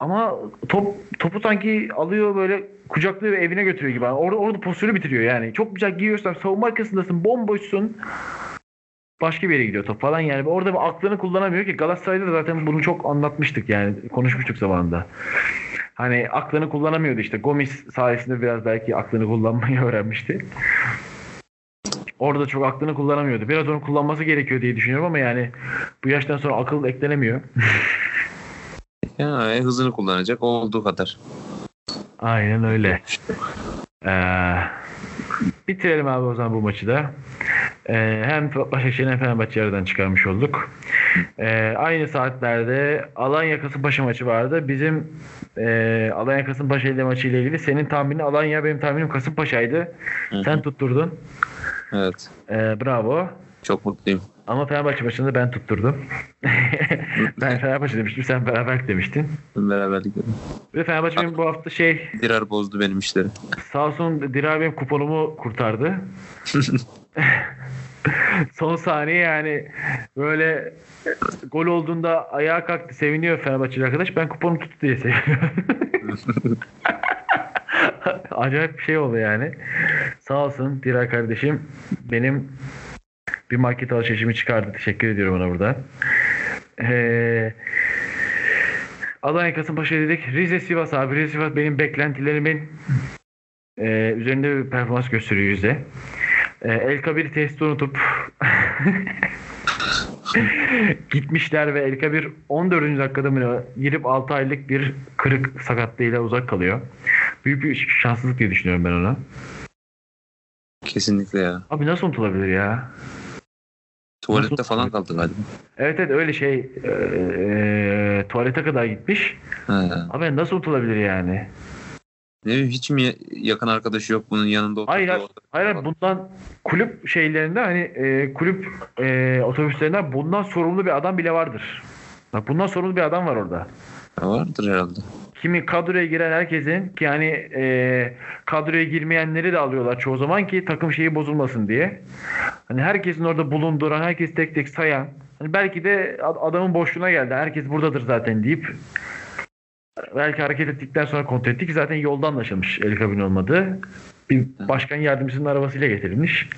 Ama top topu sanki alıyor böyle kucaklıyor ve evine götürüyor gibi. Yani orada orada pozisyonu bitiriyor yani. Çok güzel giriyorsan savunma arkasındasın, bomboşsun. Başka bir yere gidiyor top falan yani. Orada bir aklını kullanamıyor ki Galatasaray'da da zaten bunu çok anlatmıştık yani. Konuşmuştuk zamanında. Hani aklını kullanamıyordu işte. Gomis sayesinde biraz belki aklını kullanmayı [laughs] öğrenmişti. Orada çok aklını kullanamıyordu. Biraz onu kullanması gerekiyor diye düşünüyorum ama yani bu yaştan sonra akıl eklenemiyor. [laughs] Ya hızını kullanacak olduğu kadar. Aynen öyle. Ee, bitirelim abi o zaman bu maçı da. Ee, hem Başakşehir'in hem Fenerbahçe aradan çıkarmış olduk. Ee, aynı saatlerde Alanya Kasımpaşa maçı vardı. Bizim e, Alanya Kasımpaşa ile maçı ile ilgili senin tahminin Alanya benim tahminim Kasımpaşa'ydı. Hı hı. Sen tutturdun. Evet. Ee, bravo. Çok mutluyum. Ama Fenerbahçe maçında ben tutturdum. [laughs] ben Fenerbahçe demiştim. Sen beraber demiştin. Beraberlik. Ve Fenerbahçe benim bu hafta şey Dirar bozdu benim işleri. Sağ olsun Dirar benim kuponumu kurtardı. [laughs] Son saniye yani böyle gol olduğunda ayağa kalktı seviniyor Fenerbahçeli arkadaş. Ben kuponu tuttu diye seviniyorum. [laughs] Acayip bir şey oldu yani. Sağ olsun Dirar kardeşim benim bir market alışverişimi çıkardı. Teşekkür ediyorum ona burada. Ee, Alanya Kasımpaşa dedik. Rize Sivas abi. Rize Sivas benim beklentilerimin e, üzerinde bir performans gösteriyor yüzde. E, El Kabir testi unutup [laughs] gitmişler ve El Kabir 14. dakikada mı girip 6 aylık bir kırık sakatlığıyla uzak kalıyor. Büyük bir şanssızlık diye düşünüyorum ben ona. Kesinlikle ya. Abi nasıl unutulabilir ya? Tuvalette falan kaldı galiba. Evet evet öyle şey e, e, tuvalete kadar gitmiş. Ha. Abi nasıl unutulabilir yani? Ne bileyim hiç mi yakın arkadaşı yok bunun yanında? Hayır, hayır. Hayır hayır, bundan kulüp şeylerinde hani e, kulüp e, otobüslerinde bundan sorumlu bir adam bile vardır. Bak bundan sorumlu bir adam var orada. Vardır herhalde. Kimi kadroya giren herkesin ki yani e, kadroya girmeyenleri de alıyorlar çoğu zaman ki takım şeyi bozulmasın diye. Hani herkesin orada bulunduran, herkes tek tek sayan. Hani belki de ad- adamın boşluğuna geldi. Herkes buradadır zaten deyip belki hareket ettikten sonra kontrol ettik. Zaten yolda anlaşılmış el kabin olmadığı. Bir başkan yardımcısının arabasıyla getirilmiş.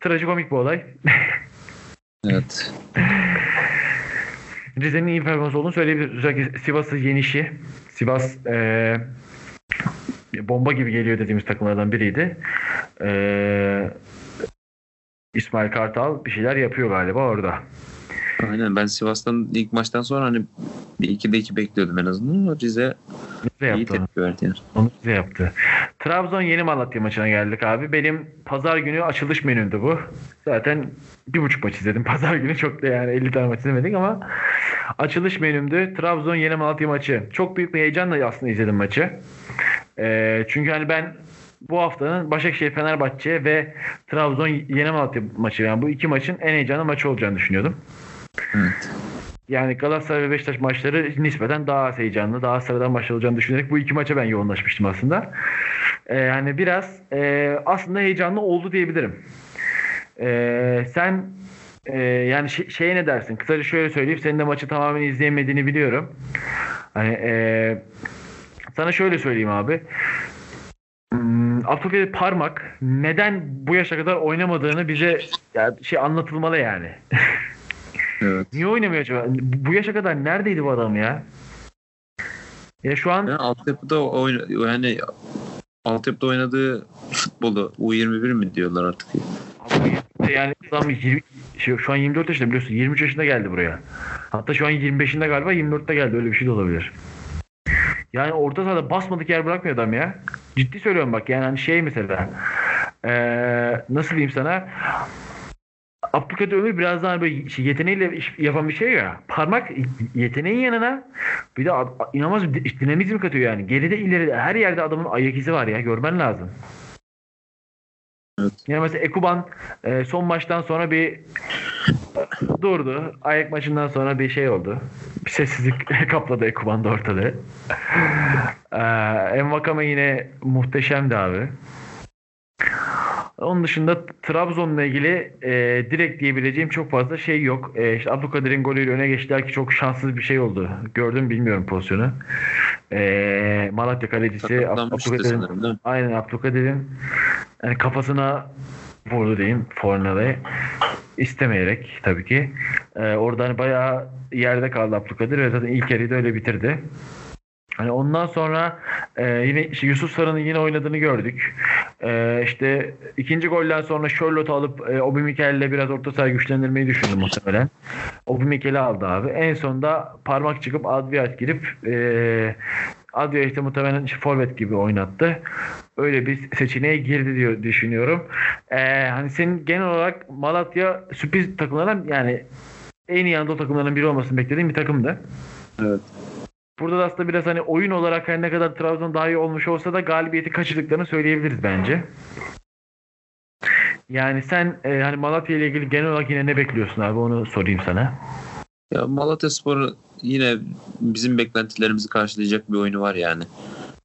Trajikomik bir olay. [laughs] Evet. Rize'nin iyi performans olduğunu söyleyebiliriz. Özellikle Sivas'ı yenişi. Sivas eee, bomba gibi geliyor dediğimiz takımlardan biriydi. Eee, İsmail Kartal bir şeyler yapıyor galiba orada. Aynen ben Sivas'tan ilk maçtan sonra hani bir iki de iki bekliyordum en azından ama Rize Ne iyi yaptı? tepki verdi yani. Onu size yaptı. Trabzon Yeni Malatya maçına geldik abi. Benim pazar günü açılış menümdü bu. Zaten bir buçuk maç izledim. [laughs] Pazar günü çok da yani 50 tane maç izlemedik ama açılış menümdü. Trabzon Yeni Malatya maçı. Çok büyük bir heyecanla aslında izledim maçı. Ee, çünkü hani ben bu haftanın Başakşehir Fenerbahçe ve Trabzon Yeni Malatya maçı yani bu iki maçın en heyecanlı maçı olacağını düşünüyordum. Evet. Yani Galatasaray ve Beşiktaş maçları nispeten daha az heyecanlı, daha sıradan maçlar olacağını düşünerek bu iki maça ben yoğunlaşmıştım aslında. Ee, yani biraz e, aslında heyecanlı oldu diyebilirim. Ee, sen e, yani şey- şeye ne dersin? Kısaca şöyle söyleyeyim. Senin de maçı tamamen izleyemediğini biliyorum. Hani e, sana şöyle söyleyeyim abi. Hmm, Abdülkadir Parmak neden bu yaşa kadar oynamadığını bize ya şey anlatılmalı yani. [laughs] Evet. Niye oynamıyor acaba? Bu yaşa kadar neredeydi bu adam ya? Ya şu an Yani altyapıda oyna, yani altyapıda oynadığı futbolu U21 mi diyorlar artık? yani adam 20, şey, şu an 24 yaşında biliyorsun. 23 yaşında geldi buraya. Hatta şu an 25'inde galiba 24'te geldi. Öyle bir şey de olabilir. Yani orta sahada basmadık yer bırakmıyor adam ya. Ciddi söylüyorum bak. Yani hani şey mesela eee, nasıl diyeyim sana Abdülkadir Ömür biraz daha böyle şey, yeteneğiyle yapan bir şey ya. Parmak yeteneğin yanına bir de inanılmaz bir di- dinamizm katıyor yani. Geride ileride her yerde adamın ayak izi var ya. Görmen lazım. Evet. Yani mesela Ekuban e, son maçtan sonra bir durdu. Ayak maçından sonra bir şey oldu. Bir sessizlik [laughs] kapladı Ekuban'da ortalığı. Ee, Envakame yine muhteşemdi abi. Onun dışında Trabzon'la ilgili e, direkt diyebileceğim çok fazla şey yok. E, işte Abdülkadir'in golüyle öne geçtiler ki çok şanssız bir şey oldu. Gördüm bilmiyorum pozisyonu. E, Malatya kalecisi Abdülkadir'in? Aynen Abdülkadir'in yani kafasına vurdu diyeyim Fornal'e. İstemeyerek tabii ki. Ee, orada hani bayağı yerde kaldı Abdülkadir ve zaten ilk yarıyı da öyle bitirdi. Hani ondan sonra Ee, yine işte Yusuf Sarı'nın yine oynadığını gördük. Ee, işte ikinci golden sonra Charlotte alıp e, Obi Mikel'le biraz orta saha güçlendirmeyi düşündü muhtemelen. Obi Mikel'i aldı abi. En sonunda parmak çıkıp Adviyat girip e, Adviyat'ı muhtemelen işte forvet gibi oynattı. Öyle bir seçeneğe girdi diyor düşünüyorum. Ee, hani senin genel olarak Malatya sürpriz takımlarından yani en iyi Anadolu takımlarından biri olmasını beklediğim bir takımdı. Evet. Burada da aslında biraz hani oyun olarak her ne kadar Trabzon daha iyi olmuş olsa da galibiyeti kaçırdıklarını söyleyebiliriz bence. Yani sen e, hani Malatya ile ilgili genel olarak yine ne bekliyorsun abi onu sorayım sana. Ya Malatya Spor yine bizim beklentilerimizi karşılayacak bir oyunu var yani.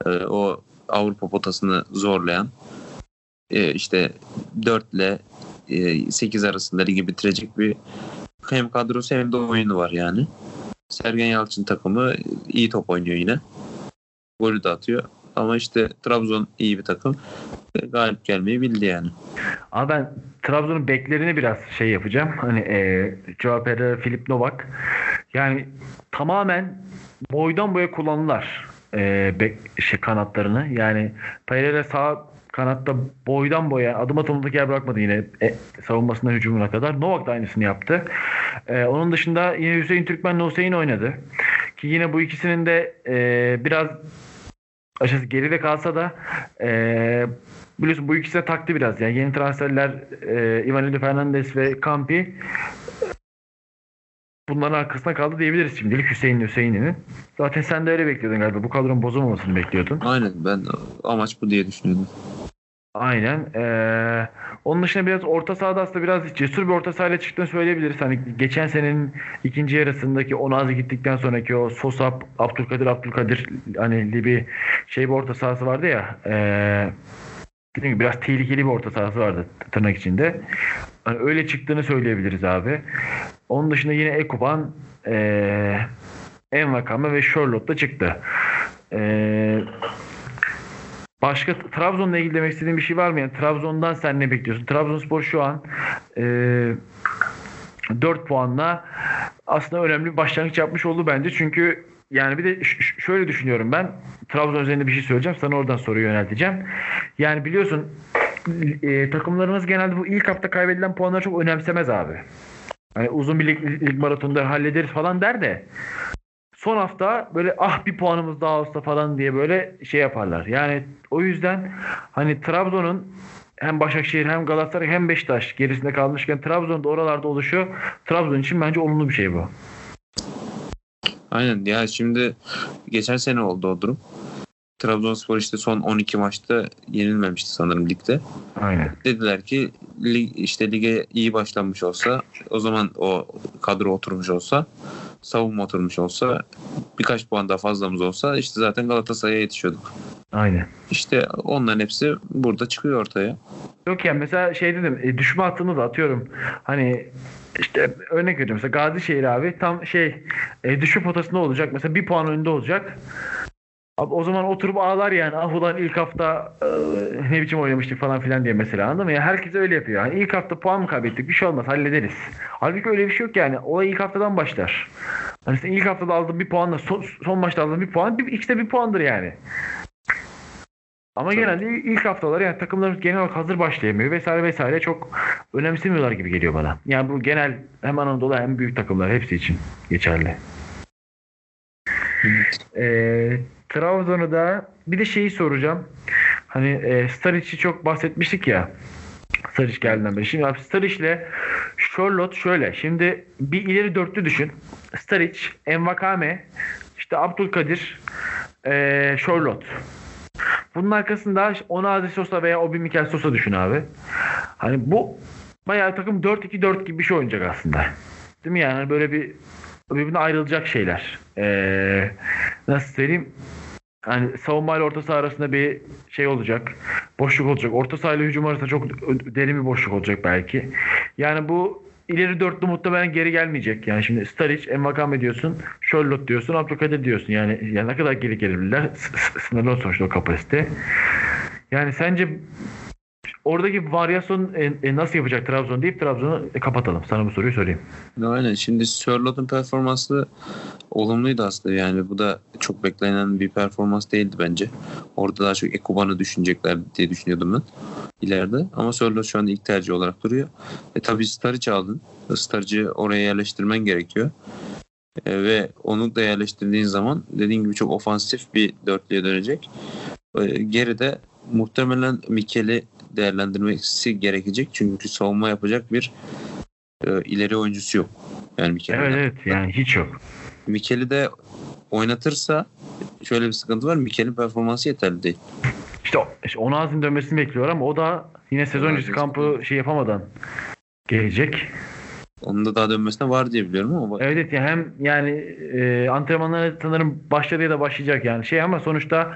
Ee, o Avrupa potasını zorlayan e, işte 4 ile e, 8 arasında ligi bitirecek bir hem kadrosu hem de oyunu var yani. Sergen Yalçın takımı iyi top oynuyor yine. Golü de atıyor. Ama işte Trabzon iyi bir takım. E, Galip gelmeyi bildi yani. Ama ben Trabzon'un beklerini biraz şey yapacağım. Hani e, Joao Filip Novak. Yani tamamen boydan boya kullanırlar e, bek, şey, kanatlarını. Yani Pereira sağ kanatta boydan boya adım atımlık yer bırakmadı yine e, savunmasından hücumuna kadar. Novak da aynısını yaptı. E, onun dışında yine Hüseyin Türkmen Hüseyin oynadı. Ki yine bu ikisinin de e, biraz aşağısı geride kalsa da e, biliyorsun bu ikisi de taktı biraz. Yani yeni transferler e, Ivanildo Fernandez ve Campi bunların arkasında kaldı diyebiliriz şimdilik Hüseyin Hüseyin'in. Zaten sen de öyle bekliyordun galiba. Bu kadronun bozulmamasını bekliyordun. Aynen ben amaç bu diye düşünüyordum. Aynen. Ee, onun dışında biraz orta sahada aslında biraz cesur bir orta sahayla çıktığını söyleyebiliriz. Hani geçen senenin ikinci yarısındaki Onazi gittikten sonraki o Sosa, Abdülkadir, Abdülkadir hani bir şey bir orta sahası vardı ya. Ee, dediğim gibi biraz tehlikeli bir orta sahası vardı tırnak içinde. Hani öyle çıktığını söyleyebiliriz abi. Onun dışında yine Ekuban, ee, Envakame ve Charlotte da çıktı. Eee Başka Trabzon'la ilgili demek istediğin bir şey var mı? Yani Trabzon'dan sen ne bekliyorsun? Trabzonspor şu an e, 4 puanla aslında önemli bir başlangıç yapmış oldu bence. Çünkü yani bir de şöyle düşünüyorum ben. Trabzon üzerinde bir şey söyleyeceğim. Sana oradan soruyu yönelteceğim. Yani biliyorsun e, takımlarımız genelde bu ilk hafta kaybedilen puanları çok önemsemez abi. Hani uzun bir lig, lig maratonunda hallederiz falan der de son hafta böyle ah bir puanımız daha olsa falan diye böyle şey yaparlar. Yani o yüzden hani Trabzon'un hem Başakşehir hem Galatasaray hem Beşiktaş gerisinde kalmışken Trabzon'da oralarda oluşuyor. Trabzon için bence olumlu bir şey bu. Aynen ya şimdi geçen sene oldu o durum. Trabzonspor işte son 12 maçta yenilmemişti sanırım ligde. Aynen. Dediler ki lig, işte lige iyi başlanmış olsa o zaman o kadro oturmuş olsa savunma oturmuş olsa birkaç puan daha fazlamız olsa işte zaten Galatasaray'a yetişiyorduk. Aynen. İşte onların hepsi burada çıkıyor ortaya. Yok yani mesela şey dedim e, düşme hattını da atıyorum. Hani işte örnek veriyorum mesela Gazişehir abi tam şey e, düşme potasında olacak. Mesela bir puan önünde olacak. Abi o zaman oturup ağlar yani. Ah ulan ilk hafta e, ne biçim oynamıştık falan filan diye mesela anladın mı? Yani herkes öyle yapıyor. Yani ilk hafta puan mı kaybettik? Bir şey olmaz hallederiz. Halbuki öyle bir şey yok yani. Olay ilk haftadan başlar. Hani sen ilk haftada aldığın bir puanla son, son maçta aldığın bir puan bir, ikisi de bir puandır yani. Ama Tabii. genelde ilk haftalar yani takımlarımız genel olarak hazır başlayamıyor vesaire vesaire çok önemsemiyorlar gibi geliyor bana. Yani bu genel hem Anadolu hem büyük takımlar hepsi için geçerli. Ee, Trabzon'u da bir de şeyi soracağım. Hani e, Staric'i çok bahsetmiştik ya. Staric geldiğinden beri. Şimdi Staric'le Charlotte şöyle. Şimdi bir ileri dörtlü düşün. Staric, Envakame, işte Abdülkadir, e, Charlotte. Bunun arkasında Onazi Sosa veya Obi Mikel Sosa düşün abi. Hani bu bayağı takım 4-2-4 gibi bir şey oynayacak aslında. Değil mi yani? Hani böyle bir birbirine ayrılacak şeyler. Ee, nasıl söyleyeyim? Yani savunma ile orta saha arasında bir şey olacak. Boşluk olacak. Orta saha ile hücum arasında çok derin bir boşluk olacak belki. Yani bu ileri dörtlü muhtemelen geri gelmeyecek. Yani şimdi Staric, Envakame diyorsun, Charlotte diyorsun, Abdülkadir diyorsun. Yani, yani ne kadar geri gelebilirler? Sınırlı sonuçta o kapasite. Yani sence oradaki varyasyon e, e, nasıl yapacak Trabzon deyip Trabzon'u e, kapatalım. Sana bu soruyu sorayım. Aynen. Şimdi Sörlot'un performansı olumluydu aslında. Yani bu da çok beklenen bir performans değildi bence. Orada daha çok Ekuban'ı düşünecekler diye düşünüyordum ben ileride. Ama Sörlot şu an ilk tercih olarak duruyor. E tabii Star'ı aldın. Star'cı oraya yerleştirmen gerekiyor. E, ve onu da yerleştirdiğin zaman dediğin gibi çok ofansif bir dörtlüye dönecek. E, geride muhtemelen Mikel'i değerlendirmesi gerekecek. Çünkü savunma yapacak bir e, ileri oyuncusu yok. Yani Mikel'in. Evet evet yani hiç yok. Mikel'i de oynatırsa şöyle bir sıkıntı var. Mikel'in performansı yeterli değil. İşte, işte Onaz'ın dönmesini bekliyor ama o da yine sezon öncesi kampı şey yapamadan gelecek. Onun da daha dönmesine var diye biliyorum ama. Evet yani hem yani e, antrenmanlara sanırım başladı ya da başlayacak yani şey ama sonuçta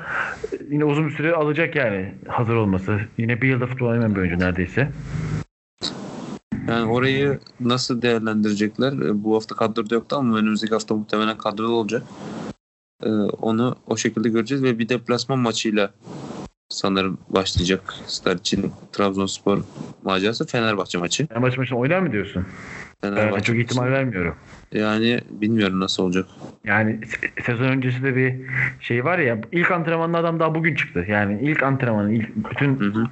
yine uzun bir süre alacak yani hazır olması. Yine bir yılda futbol oynayan bir oyuncu neredeyse. Yani orayı nasıl değerlendirecekler? E, bu hafta kadroda yoktu ama önümüzdeki hafta muhtemelen kadroda olacak. Ee, onu o şekilde göreceğiz ve bir deplasman maçıyla sanırım başlayacak Star için Trabzonspor macerası Fenerbahçe maçı. Fenerbahçe maçını oynar mı diyorsun? Fenerbahçe ben çok ihtimal vermiyorum. Yani bilmiyorum nasıl olacak. Yani sezon öncesi de bir şey var ya ilk antrenmanlı adam daha bugün çıktı. Yani ilk antrenmanı ilk bütün hı hı.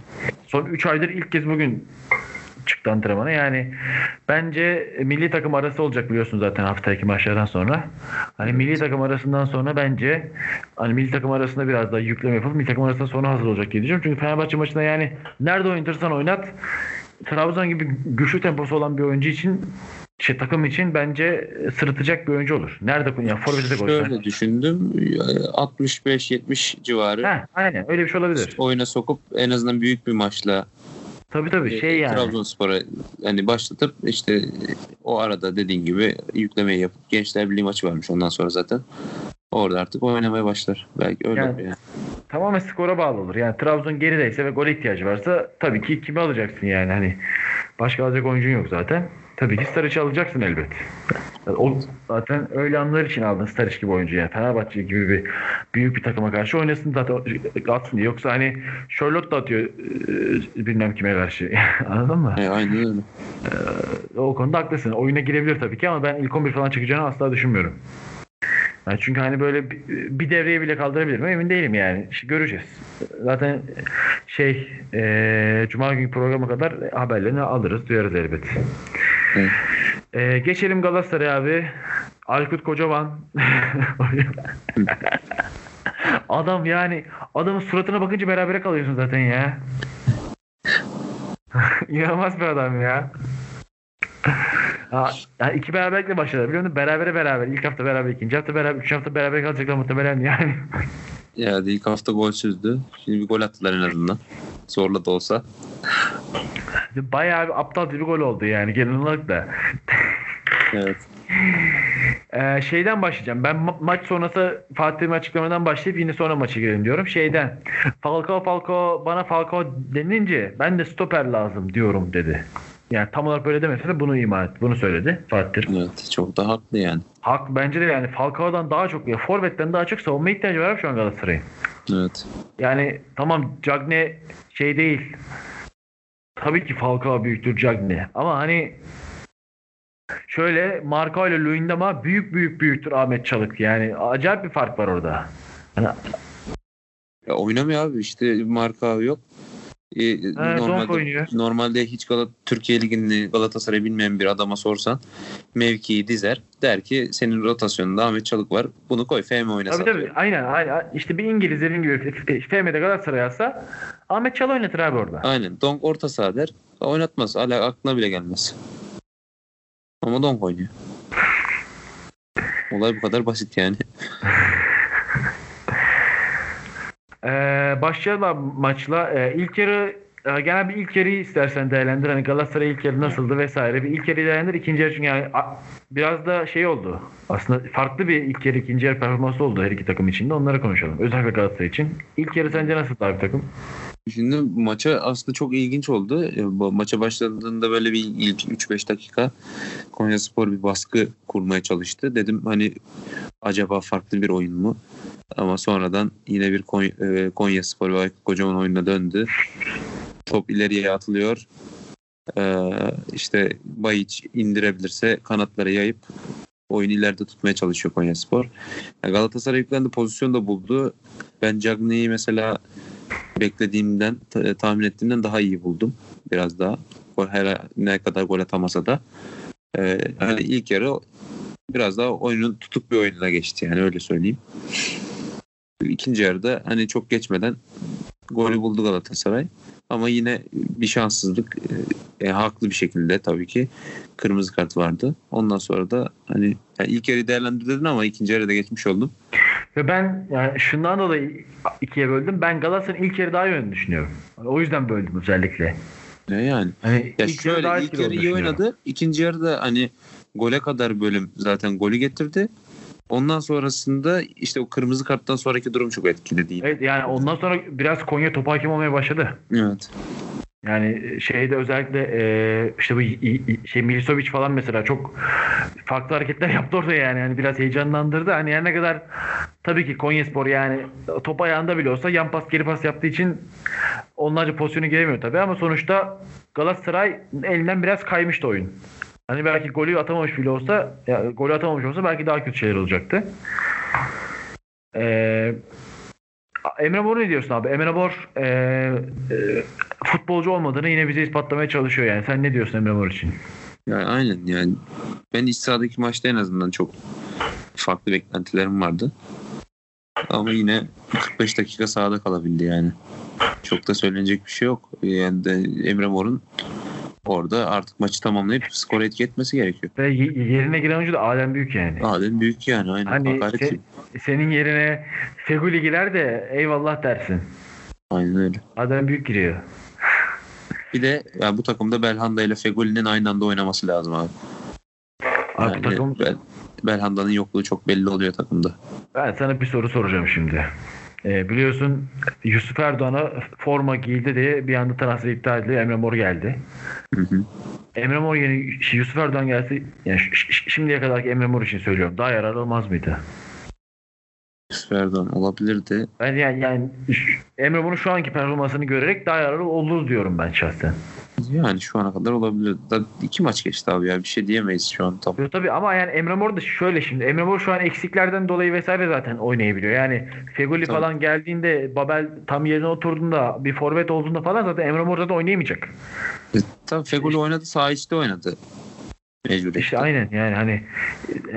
son 3 aydır ilk kez bugün çıktı antrenmana. Yani bence milli takım arası olacak biliyorsun zaten haftaki maçlardan sonra. Hani milli takım arasından sonra bence hani milli takım arasında biraz daha yükleme yapıp milli takım arasında sonra hazır olacak diye düşünüyorum. Çünkü Fenerbahçe maçında yani nerede oynatırsan oynat Trabzon gibi güçlü temposu olan bir oyuncu için şey takım için bence sırıtacak bir oyuncu olur. Nerede yani forvete de koysan. Şöyle düşündüm. 65-70 civarı. Heh, aynen öyle bir şey olabilir. Oyuna sokup en azından büyük bir maçla Tabii tabii şey yani. Trabzonspor'a hani başlatıp işte o arada dediğin gibi yüklemeyi yapıp Gençler Birliği maçı varmış ondan sonra zaten. Orada artık oynamaya başlar. Belki öyle yani, yani. Tamamen skora bağlı olur. Yani Trabzon gerideyse ve gol ihtiyacı varsa tabii ki kimi alacaksın yani. Hani başka alacak oyuncun yok zaten. Tabii ki Staric'i alacaksın elbet. O zaten öyle anlar için aldın Staric gibi oyuncu yani. Fenerbahçe gibi bir büyük bir takıma karşı oynasın zaten atsın diye. Yoksa hani Charlotte da atıyor e, bilmem kime karşı. [laughs] Anladın mı? E, aynen öyle. E, o konuda haklısın. Oyuna girebilir tabii ki ama ben ilk 11 falan çıkacağını asla düşünmüyorum. Yani çünkü hani böyle bir devreye bile kaldırabilir mi emin değilim yani. İşte göreceğiz. Zaten şey e, Cuma günü programa kadar haberlerini alırız, duyarız elbet. E, geçelim Galatasaray abi. Aykut Kocaman. [laughs] Adam yani adamın suratına bakınca berabere kalıyorsun zaten ya. [laughs] İnanılmaz bir adam ya. Ha, yani iki beraberlikle başladılar biliyor musun? Berabere beraber. İlk hafta beraber, ikinci hafta beraber, üçüncü hafta beraber kalacaklar muhtemelen yani. Ya ilk hafta golsüzdü. Şimdi bir gol attılar en azından. Zorla da olsa. Bayağı bir aptal bir gol oldu yani genel olarak da. evet. [laughs] Ee, şeyden başlayacağım. Ben ma- maç sonrası Fatih'in açıklamadan başlayıp yine sonra maça girelim diyorum. Şeyden Falcao Falcao bana Falcao denince ben de stoper lazım diyorum dedi. Yani tam olarak böyle demese de bunu ima etti. Bunu söyledi Fatih. Evet çok da haklı yani. Hak bence de yani Falcao'dan daha çok ya Forvet'ten daha çok savunma ihtiyacı var şu an Galatasaray'ın. Evet. Yani tamam Cagne şey değil. Tabii ki Falcao büyüktür Cagne. Ama hani şöyle Marco ile Luyendama büyük büyük büyüktür Ahmet Çalık. Yani acayip bir fark var orada. Yani... Ya oynamıyor abi işte Marka yok. E, evet, normalde, normalde hiç Galat Türkiye Ligi'ni Galatasaray bilmeyen bir adama sorsan mevkiyi dizer. Der ki senin rotasyonunda Ahmet Çalık var. Bunu koy FM oynasın. Tabii tabii. Aynen, aynen. İşte bir İngiliz dediğim gibi FM'de Galatasaray alsa Ahmet Çalık oynatır abi orada. Aynen. Donk orta saha der. Oynatmaz. Hala aklına bile gelmez. Ama Donk oynuyor. Olay bu kadar basit yani. [laughs] Ee, başlayalım maçla. Ee, ilk yarı e, genel bir ilk yarıyı istersen değerlendir. Hani Galatasaray ilk yarı nasıldı vesaire. Bir ilk yarıyı değerlendir. İkinci yarı çünkü yani biraz da şey oldu. Aslında farklı bir ilk yarı ikinci yarı performansı oldu her iki takım içinde. Onları konuşalım. Özellikle Galatasaray için. İlk yarı sence nasıl bir takım? Şimdi maça aslında çok ilginç oldu. E, maça başladığında böyle bir ilk 3-5 dakika Konya Spor bir baskı kurmaya çalıştı. Dedim hani acaba farklı bir oyun mu? Ama sonradan yine bir Konya, e, Konya Spor ve Kocaman oyununa döndü. top ileriye atılıyor. Ee, işte Bayiç indirebilirse kanatları yayıp oyunu ileride tutmaya çalışıyor Konyaspor. Yani Galatasaray yüklendi pozisyon da buldu. Ben Cagney'i mesela beklediğimden ta- tahmin ettiğimden daha iyi buldum. Biraz daha. Her ne kadar gol atamasa da. Ee, hani ilk yarı biraz daha oyunun tutuk bir oyununa geçti yani öyle söyleyeyim. İkinci yarıda hani çok geçmeden golü buldu Galatasaray. Ama yine bir şanssızlık e, e, haklı bir şekilde tabii ki kırmızı kart vardı. Ondan sonra da hani yani ilk yarıyı değerlendir dedin ama ikinci yarıda geçmiş oldum. Ve ben yani şundan dolayı ikiye böldüm. Ben Galatasaray'ın ilk yarı daha iyi düşünüyorum. O yüzden böldüm özellikle. Ne yani? Hani Ya ilk yarı şöyle ilk etkili yarı iyi oynadı. İkinci yarıda hani gole kadar bölüm zaten golü getirdi. Ondan sonrasında işte o kırmızı karttan sonraki durum çok etkili değil. Evet yani ondan sonra biraz Konya top hakim olmaya başladı. Evet. Yani şeyde özellikle e, işte bu şey Milisovic falan mesela çok farklı hareketler [laughs] yaptı orada yani. yani biraz heyecanlandırdı. Hani her ne kadar tabii ki Konyaspor yani top ayağında bile olsa yan pas geri pas yaptığı için onlarca pozisyonu giremiyor tabii ama sonuçta Galatasaray elinden biraz kaymıştı oyun. Hani belki golü atamamış bile olsa ya, golü atamamış olsa belki daha kötü şeyler olacaktı. Eee Emre Mor ne diyorsun abi? Emre Mor e, e, futbolcu olmadığını yine bize ispatlamaya çalışıyor yani. Sen ne diyorsun Emre Mor için? Yani aynen yani ben iç sahadaki maçta en azından çok farklı beklentilerim vardı. Ama yine 45 dakika sahada kalabildi yani. Çok da söylenecek bir şey yok. Yani de Emre Mor'un orada artık maçı tamamlayıp skor etki etmesi gerekiyor. Ve yerine giren oyuncu da Adem Büyük yani. Adem büyük yani aynen. Hani se- gibi. senin yerine Feguli girer de eyvallah dersin. Aynen öyle. Adem Büyük giriyor. Bir de ya bu takımda Belhanda ile Fegoli'nin aynı anda oynaması lazım abi. Abi Yani takım, Bel- Belhanda'nın yokluğu çok belli oluyor takımda. ben sana bir soru soracağım şimdi. Ee, biliyorsun Yusuf Erdoğan'a forma giydi diye bir anda transfer iptal edildi. Emre Mor geldi. Hı hı. Emre Mor yeni Yusuf Erdoğan gelse yani şimdiye kadarki Emre Mor için söylüyorum. Daha yararlı olmaz mıydı? Yusuf Erdoğan olabilirdi. Ben yani, yani Emre bunu şu anki performansını görerek daha yararlı olur diyorum ben şahsen. Yani şu ana kadar olabilir. Da iki maç geçti abi ya. Bir şey diyemeyiz şu an tam. Tabii ama yani Emre Mor da şöyle şimdi. Emre Mor şu an eksiklerden dolayı vesaire zaten oynayabiliyor. Yani Feguli Tabii. falan geldiğinde Babel tam yerine oturduğunda bir forvet olduğunda falan zaten Emre Mor zaten oynayamayacak. E, tabii Feguli oynadı. Sağ içte oynadı. Mecbur İşte aynen yani hani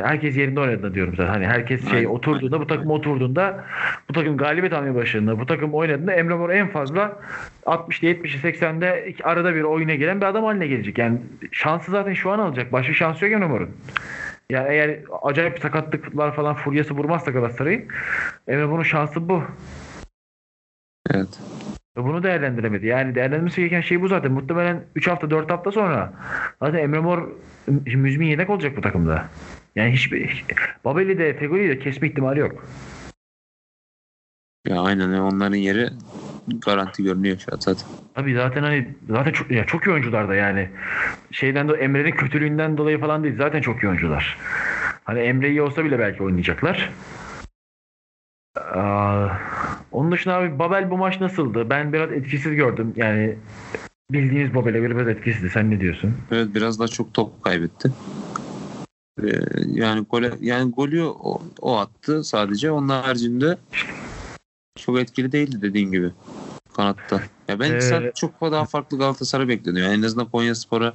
herkes yerinde oynadı diyorum zaten. Hani herkes şey Aynen, oturduğunda bu takım oturduğunda bu takım galibiyet almaya başladığında bu takım oynadığında Emre Mor en fazla 60'da 70'i 80'de iki- arada bir oyuna giren bir adam haline gelecek. Yani şansı zaten şu an alacak. Başka şansı yok Emre Mor'un. Yani eğer acayip sakatlıklar falan furyası vurmazsa Galatasaray'ı Emre bunun şansı bu. Evet. Ve bunu değerlendiremedi. Yani değerlendirmesi gereken şey bu zaten. Muhtemelen 3 hafta 4 hafta sonra zaten Emre Mor müzmin yedek olacak bu takımda. Yani hiçbir Babeli de Fegoli'yi de kesme ihtimali yok. Ya aynen onların yeri garanti görünüyor şu an zaten. Tabii zaten hani zaten çok, ya çok iyi oyuncular da yani. Şeyden de Emre'nin kötülüğünden dolayı falan değil. Zaten çok iyi oyuncular. Hani Emre iyi olsa bile belki oynayacaklar. Aa, onun dışında abi Babel bu maç nasıldı? Ben biraz etkisiz gördüm. Yani bildiğimiz Babel'e göre biraz etkisizdi. Sen ne diyorsun? Evet biraz daha çok top kaybetti. Ee, yani gole, yani golü o, o attı sadece. Onun haricinde çok etkili değildi dediğin gibi kanatta. Ya ben Ee, sen çok daha farklı Galatasaray bekliyordum. Yani en azından Konyaspor'a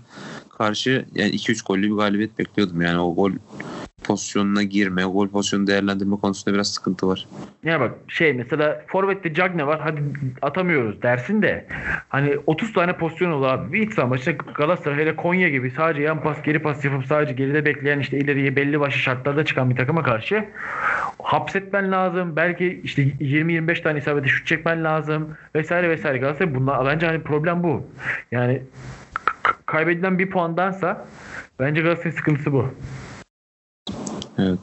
karşı yani 2-3 gollü bir galibiyet bekliyordum. Yani o gol pozisyonuna girme, gol pozisyonu değerlendirme konusunda biraz sıkıntı var. Ya bak şey mesela Forvet'te Cagne var hadi atamıyoruz dersin de hani 30 tane pozisyon olur abi. Bir iç saha maçında Galatasaray hele Konya gibi sadece yan pas geri pas yapıp sadece geride bekleyen işte ileriye belli başlı şartlarda çıkan bir takıma karşı hapsetmen lazım. Belki işte 20-25 tane isabete şut çekmen lazım vesaire vesaire. Galatasaray bunlar bence hani problem bu. Yani kaybedilen bir puandansa bence Galatasaray'ın sıkıntısı bu. Evet.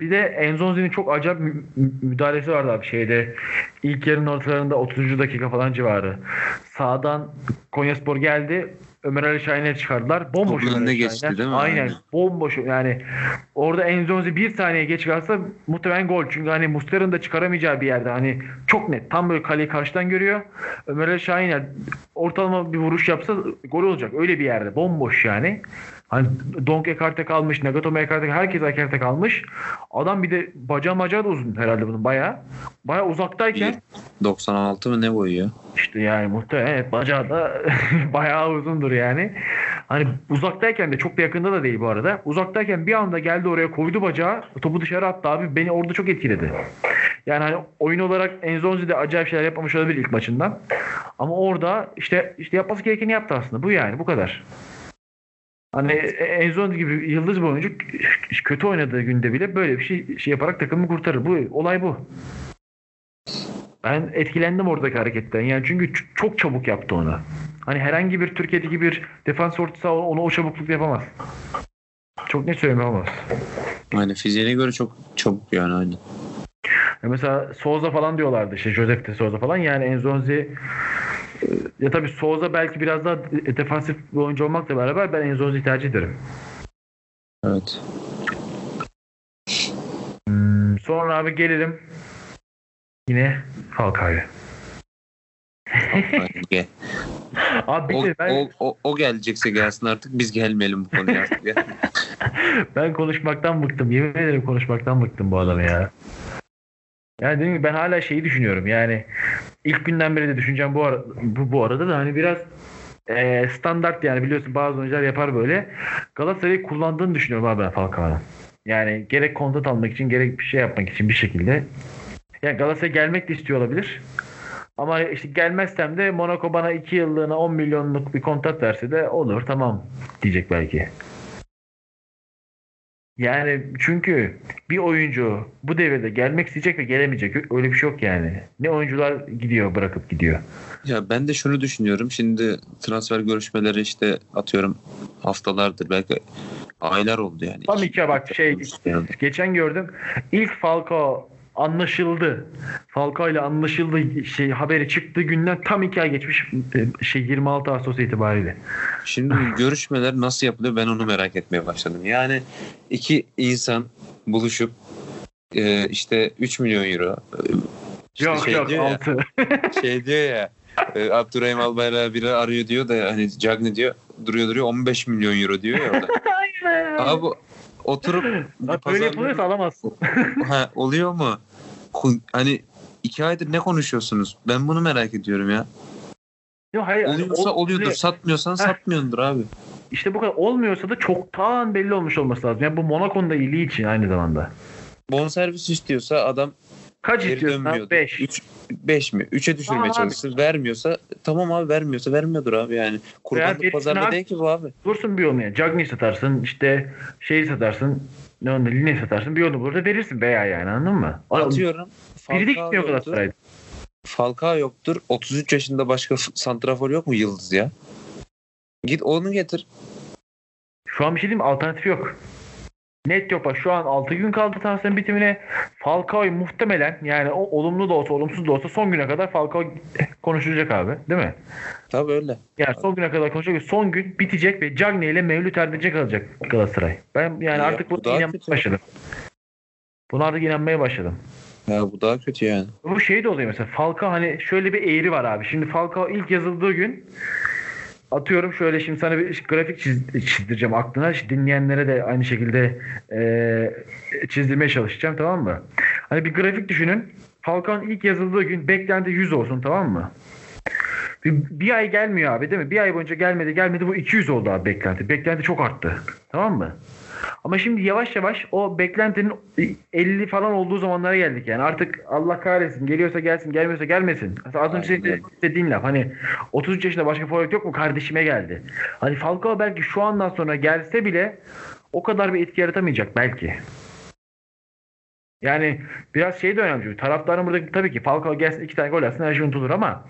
Bir de Enzonzi'nin çok acayip mü- mü- müdahalesi vardı abi şeyde. İlk yarının ortalarında 30. dakika falan civarı. Sağdan Konyaspor geldi. Ömer Ali Şahin'e çıkardılar. Bomboş Topun önüne geçti, değil mi? Aynen. Aynen. Bomboş yani orada Enzonzi bir saniye geç kalsa muhtemelen gol. Çünkü hani Muslera'nın da çıkaramayacağı bir yerde. Hani çok net. Tam böyle kaleyi karşıdan görüyor. Ömer Ali Şahin yani ortalama bir vuruş yapsa gol olacak. Öyle bir yerde. Bomboş yani. Hani Donk ekarte kalmış, Nagatomo ekarte herkes ekarte kalmış. Adam bir de bacağı macağı da uzun herhalde bunun bayağı. Bayağı uzaktayken 96 mı ne boyu ya? işte yani muhtemelen evet, bacağı da [laughs] bayağı uzundur yani. Hani uzaktayken de çok da yakında da değil bu arada. Uzaktayken bir anda geldi oraya koydu bacağı. Topu dışarı attı abi. Beni orada çok etkiledi. Yani hani oyun olarak Enzonzi de acayip şeyler yapmamış olabilir ilk maçından. Ama orada işte işte yapması gerekeni yaptı aslında. Bu yani bu kadar. Hani Enzonzi gibi yıldız bir oyuncu kötü oynadığı günde bile böyle bir şey, şey yaparak takımı kurtarır. Bu olay bu. Ben etkilendim oradaki hareketten. Yani çünkü çok çabuk yaptı onu. Hani herhangi bir Türkiye'deki bir defans orta saha onu o çabuklukla yapamaz. Çok net söyleme yapamaz. Aynen fiziğine göre çok çabuk yani aynen. Ya mesela Souza falan diyorlardı işte Josep de Souza falan. Yani Enzonzi ya tabii Souza belki biraz daha de- defansif bir oyuncu olmakla beraber ben Enzonzi'yi tercih ederim. Evet. Hmm, sonra abi gelelim yine Falcao'ya. [laughs] Abi O, ben, o, o, o gelecekse gelsin artık biz gelmeyelim bu konuya artık. ya. [laughs] ben konuşmaktan bıktım. Yemin ederim konuşmaktan bıktım bu adamı ya. Yani dediğim gibi ben hala şeyi düşünüyorum. Yani ilk günden beri de düşüneceğim bu, ara, bu, bu arada da hani biraz e, standart yani biliyorsun bazı oyuncular yapar böyle. Galatasaray'ı kullandığını düşünüyorum abi ben Falcao'nun. Yani gerek kontrat almak için gerek bir şey yapmak için bir şekilde. Yani Galatasaray gelmek de istiyor olabilir. Ama işte gelmezsem de Monaco bana 2 yıllığına 10 milyonluk bir kontrat verse de olur tamam diyecek belki. Yani çünkü bir oyuncu bu devirde gelmek isteyecek ve gelemeyecek. Öyle bir şey yok yani. Ne oyuncular gidiyor bırakıp gidiyor. Ya ben de şunu düşünüyorum. Şimdi transfer görüşmeleri işte atıyorum haftalardır belki aylar oldu yani. Tam iki bak şey Yani. geçen gördüm. İlk Falcao anlaşıldı. Falcao ile anlaşıldı şey haberi çıktığı günden tam iki ay geçmiş e, şey 26 Ağustos itibariyle. Şimdi [laughs] görüşmeler nasıl yapılıyor ben onu merak etmeye başladım. Yani iki insan buluşup e, işte 3 milyon euro e, işte yok şey yok diyor ya, 6. [laughs] şey diyor ya e, Abdurrahim Albayrak biri arıyor diyor da hani Cagney diyor duruyor duruyor 15 milyon euro diyor ya orada. [laughs] Abi oturup pazar böyle yapılıyorsa alamazsın. ha, oluyor mu? Hani iki aydır ne konuşuyorsunuz? Ben bunu merak ediyorum ya. Yok hayır. yani Oluyorsa ol- oluyordur. Satmıyorsan Heh. satmıyordur abi. İşte bu kadar olmuyorsa da çoktan belli olmuş olması lazım. Yani bu Monaco'nun da iyiliği için aynı zamanda. Bonservis istiyorsa adam Kaç istiyorsun abi? dönmüyordur. 5. 3 5 mi? 3'e düşürmeye çalışsın. Vermiyorsa tamam abi vermiyorsa vermiyordur abi yani. Kurbanlık pazarda abi. değil ki bu abi. Bulursun bir yani. Cagney satarsın işte şeyi satarsın. Ne onda Line satarsın bir yolunu bulur da verirsin veya yani anladın mı? Atıyorum. Biri de gitmiyor. Galatasaray'da. Falcao yoktur. 33 yaşında başka santrafor yok mu Yıldız ya? Git onu getir. Şu an bir şey diyeyim mi? Alternatif yok. Net yok bak şu an 6 gün kaldı transferin bitimine. Falcao'yu muhtemelen yani o olumlu da olsa olumsuz da olsa son güne kadar Falcao konuşulacak abi değil mi? Tabii öyle. Yani son güne kadar konuşacak. Son gün bitecek ve Cagney ile Mevlüt Erdinç'e kalacak Galatasaray. Ben yani Ya, artık bu inanmaya başladım. Buna artık inanmaya başladım. Ya bu daha kötü yani. Bu şey de oluyor mesela Falcao hani şöyle bir eğri var abi. Şimdi Falcao ilk yazıldığı gün atıyorum şöyle şimdi sana bir grafik çiz, çizdireceğim aklına. Dinleyenlere de aynı şekilde e, çizdirmeye çalışacağım tamam mı? Hani bir grafik düşünün. Falcao'nun ilk yazıldığı gün beklenti 100 olsun tamam mı? Bir, bir ay gelmiyor abi değil mi? Bir ay boyunca gelmedi gelmedi bu 200 oldu abi beklenti. Beklenti çok arttı. Tamam mı? Ama şimdi yavaş yavaş o beklentinin 50 falan olduğu zamanlara geldik yani. Artık Allah kahretsin geliyorsa gelsin gelmiyorsa gelmesin. Mesela az önce Aynen dediğin laf hani 33 yaşında başka forvet yok mu kardeşime geldi. Hani Falcao belki şu andan sonra gelse bile o kadar bir etki yaratamayacak belki. Yani biraz şey de önemli. Taraftarın burada tabii ki Falcao gelsin iki tane gol atsın her şey unutulur ama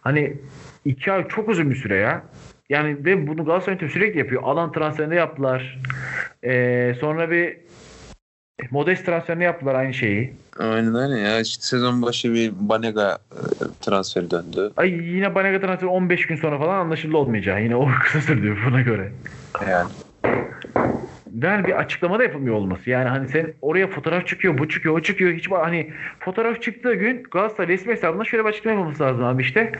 hani iki ay çok uzun bir süre ya. Yani ve bunu Galatasaray sürekli yapıyor. Alan transferinde yaptılar. Ee, sonra bir Modest transferini yaptılar aynı şeyi. Aynen öyle ya. İşte sezon başı bir Banega e, transferi döndü. Ay yine Banega transferi 15 gün sonra falan anlaşıldı olmayacağı. Yine o [laughs] kısa sürdü buna göre. Yani. Yani bir açıklama da yapılmıyor olması. Yani hani sen oraya fotoğraf çıkıyor, bu çıkıyor, o çıkıyor. Hiç hani fotoğraf çıktığı gün Galatasaray resmi hesabında şöyle bir açıklama yapılması lazım abi işte.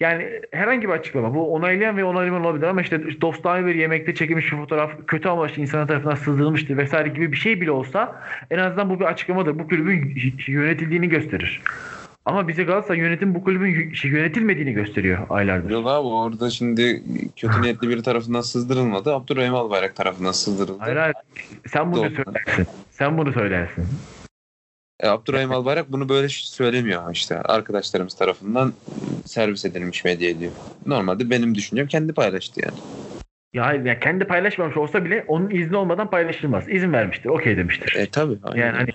Yani herhangi bir açıklama. Bu onaylayan ve onaylamayan olabilir ama işte dostane bir yemekte çekilmiş bir fotoğraf kötü amaçlı insanlar tarafından sızdırılmıştır vesaire gibi bir şey bile olsa en azından bu bir açıklamadır. Bu kulübün yönetildiğini gösterir. Ama bize Galatasaray yönetim bu kulübün yönetilmediğini gösteriyor aylardır. Yok abi orada şimdi kötü niyetli biri tarafından sızdırılmadı. Abdurrahim Albayrak tarafından sızdırıldı. Hayır hayır. Sen bunu Doğru. söylersin. Sen bunu söylersin. E, Abdurrahim Albayrak bunu böyle söylemiyor işte. Arkadaşlarımız tarafından servis edilmiş medya diyor. Normalde benim düşüncem kendi paylaştı yani. Ya ya kendi paylaşmamış olsa bile onun izni olmadan paylaşılmaz. İzin vermiştir. Okey demiştir. E tabi. yani hani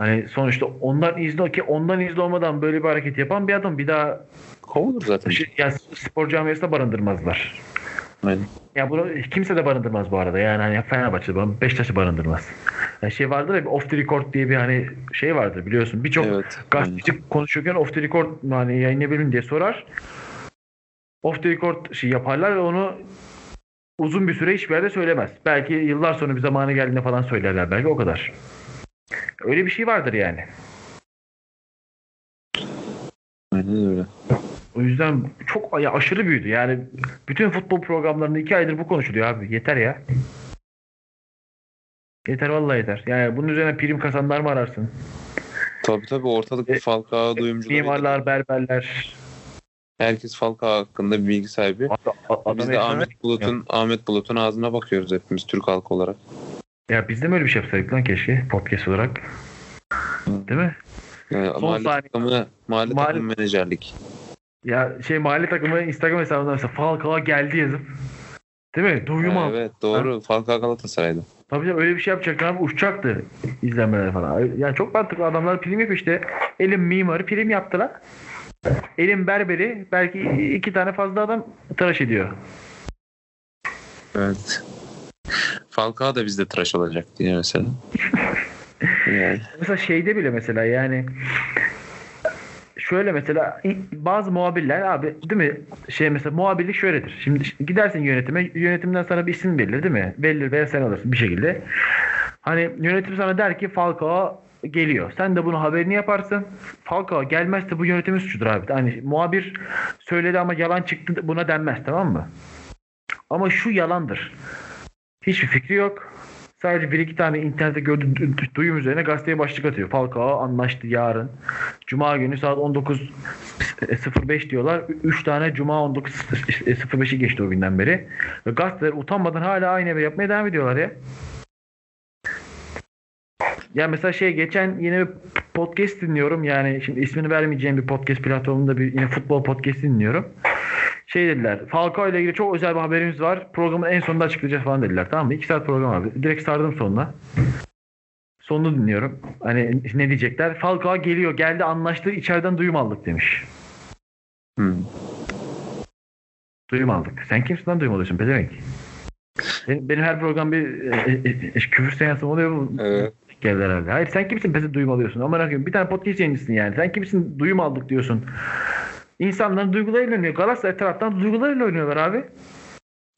hani sonuçta ondan izni ki ondan izni olmadan böyle bir hareket yapan bir adam bir daha kovulur zaten. şey, ya spor camiasında barındırmazlar. Aynen. Ya bunu kimse de barındırmaz bu arada. Yani hani barındırmaz, Beşiktaş'ı barındırmaz. Yani şey vardır ya bir off the record diye bir hani şey vardır biliyorsun. Birçok Evet. gazeteci konuşurken off the record hani yayınlayabilirim diye sorar. Off the record şey yaparlar ve onu uzun bir süre hiçbir yerde söylemez. Belki yıllar sonra bir zamanı geldiğinde falan söylerler belki o kadar. Öyle bir şey vardır yani. Aynen öyle. O yüzden çok ya aşırı büyüdü. Yani bütün futbol programlarında iki aydır bu konuşuluyor abi. Yeter ya. Yeter vallahi yeter. Yani bunun üzerine prim kazanlar mı ararsın? Tabii tabii ortalık E, Falcao duyumcuları. Mimarlar, berberler. Herkes Falcao hakkında bir bilgi sahibi. Adam Biz de. Ahmet Bulut'un Ahmet Bulut'un ağzına bakıyoruz hepimiz Türk halkı olarak. Ya biz de mi öyle bir şey yapsaydık lan keşke podcast olarak? Değil mi? Yani Son mahalle saniye. takımı, mahalle Mahalle- takım menajerlik. Ya şey mahalle takımı Instagram hesabından mesela Falcao geldi yazıp Değil mi? Duyum Ha, evet doğru. Falcao Galatasaray'da. Tabii canım öyle bir şey yapacaktı abi uçacaktı izlenmeler falan. Yani çok mantıklı adamlar prim yapıyor işte. Elin mimarı prim yaptılar. Elin berberi belki iki tane fazla adam tıraş ediyor. Evet. Falcao da bizde tıraş olacak diye mesela. yani. [laughs] Mesela şeyde bile mesela yani şöyle mesela bazı muhabirler abi değil mi şey mesela muhabirlik şöyledir. Şimdi gidersin yönetime yönetimden sana bir isim verilir değil mi? Verilir veya sen alırsın bir şekilde. Hani yönetim sana der ki Falcao geliyor. Sen de bunu haberini yaparsın. Falcao gelmezse bu yönetimin suçudur abi. Hani muhabir söyledi ama yalan çıktı buna denmez tamam mı? Ama şu yalandır. Hiçbir fikri yok. Sadece bir iki tane internette gördüğü du- du- duyum üzerine gazeteye başlık atıyor. Falcao anlaştı yarın. Cuma günü saat 19.05 diyorlar. 3 tane Cuma 19.05'i geçti o günden beri. Ve gazeteler utanmadan hala aynı haber yapmaya devam ediyorlar ya. Ya mesela şey geçen yine bir podcast dinliyorum. Yani şimdi ismini vermeyeceğim bir podcast platformunda bir yine futbol podcast dinliyorum. Şey dediler. Falcao ile ilgili çok özel bir haberimiz var. Programın en sonunda açıklayacağız falan dediler. Tamam mı? 2 saat program abi. Direkt sardım sonuna. Sonunu dinliyorum. Hani ne diyecekler? Falcao geliyor. Geldi anlaştı. içeriden duyum aldık demiş. Hmm. Duyum aldık. Sen kimsin lan duyum alıyorsun? Pezevenk. Benim, benim her program bir e, e, e, küfür seansı oluyor? Evet. Geldi herhalde. Hayır sen kimsin pesi duyum alıyorsun? Akıyım bir tane podcast yayıncısın yani. Sen kimsin duyum aldık diyorsun. İnsanların duygularıyla oynuyor. Galatasaray taraftan duygularıyla oynuyorlar abi.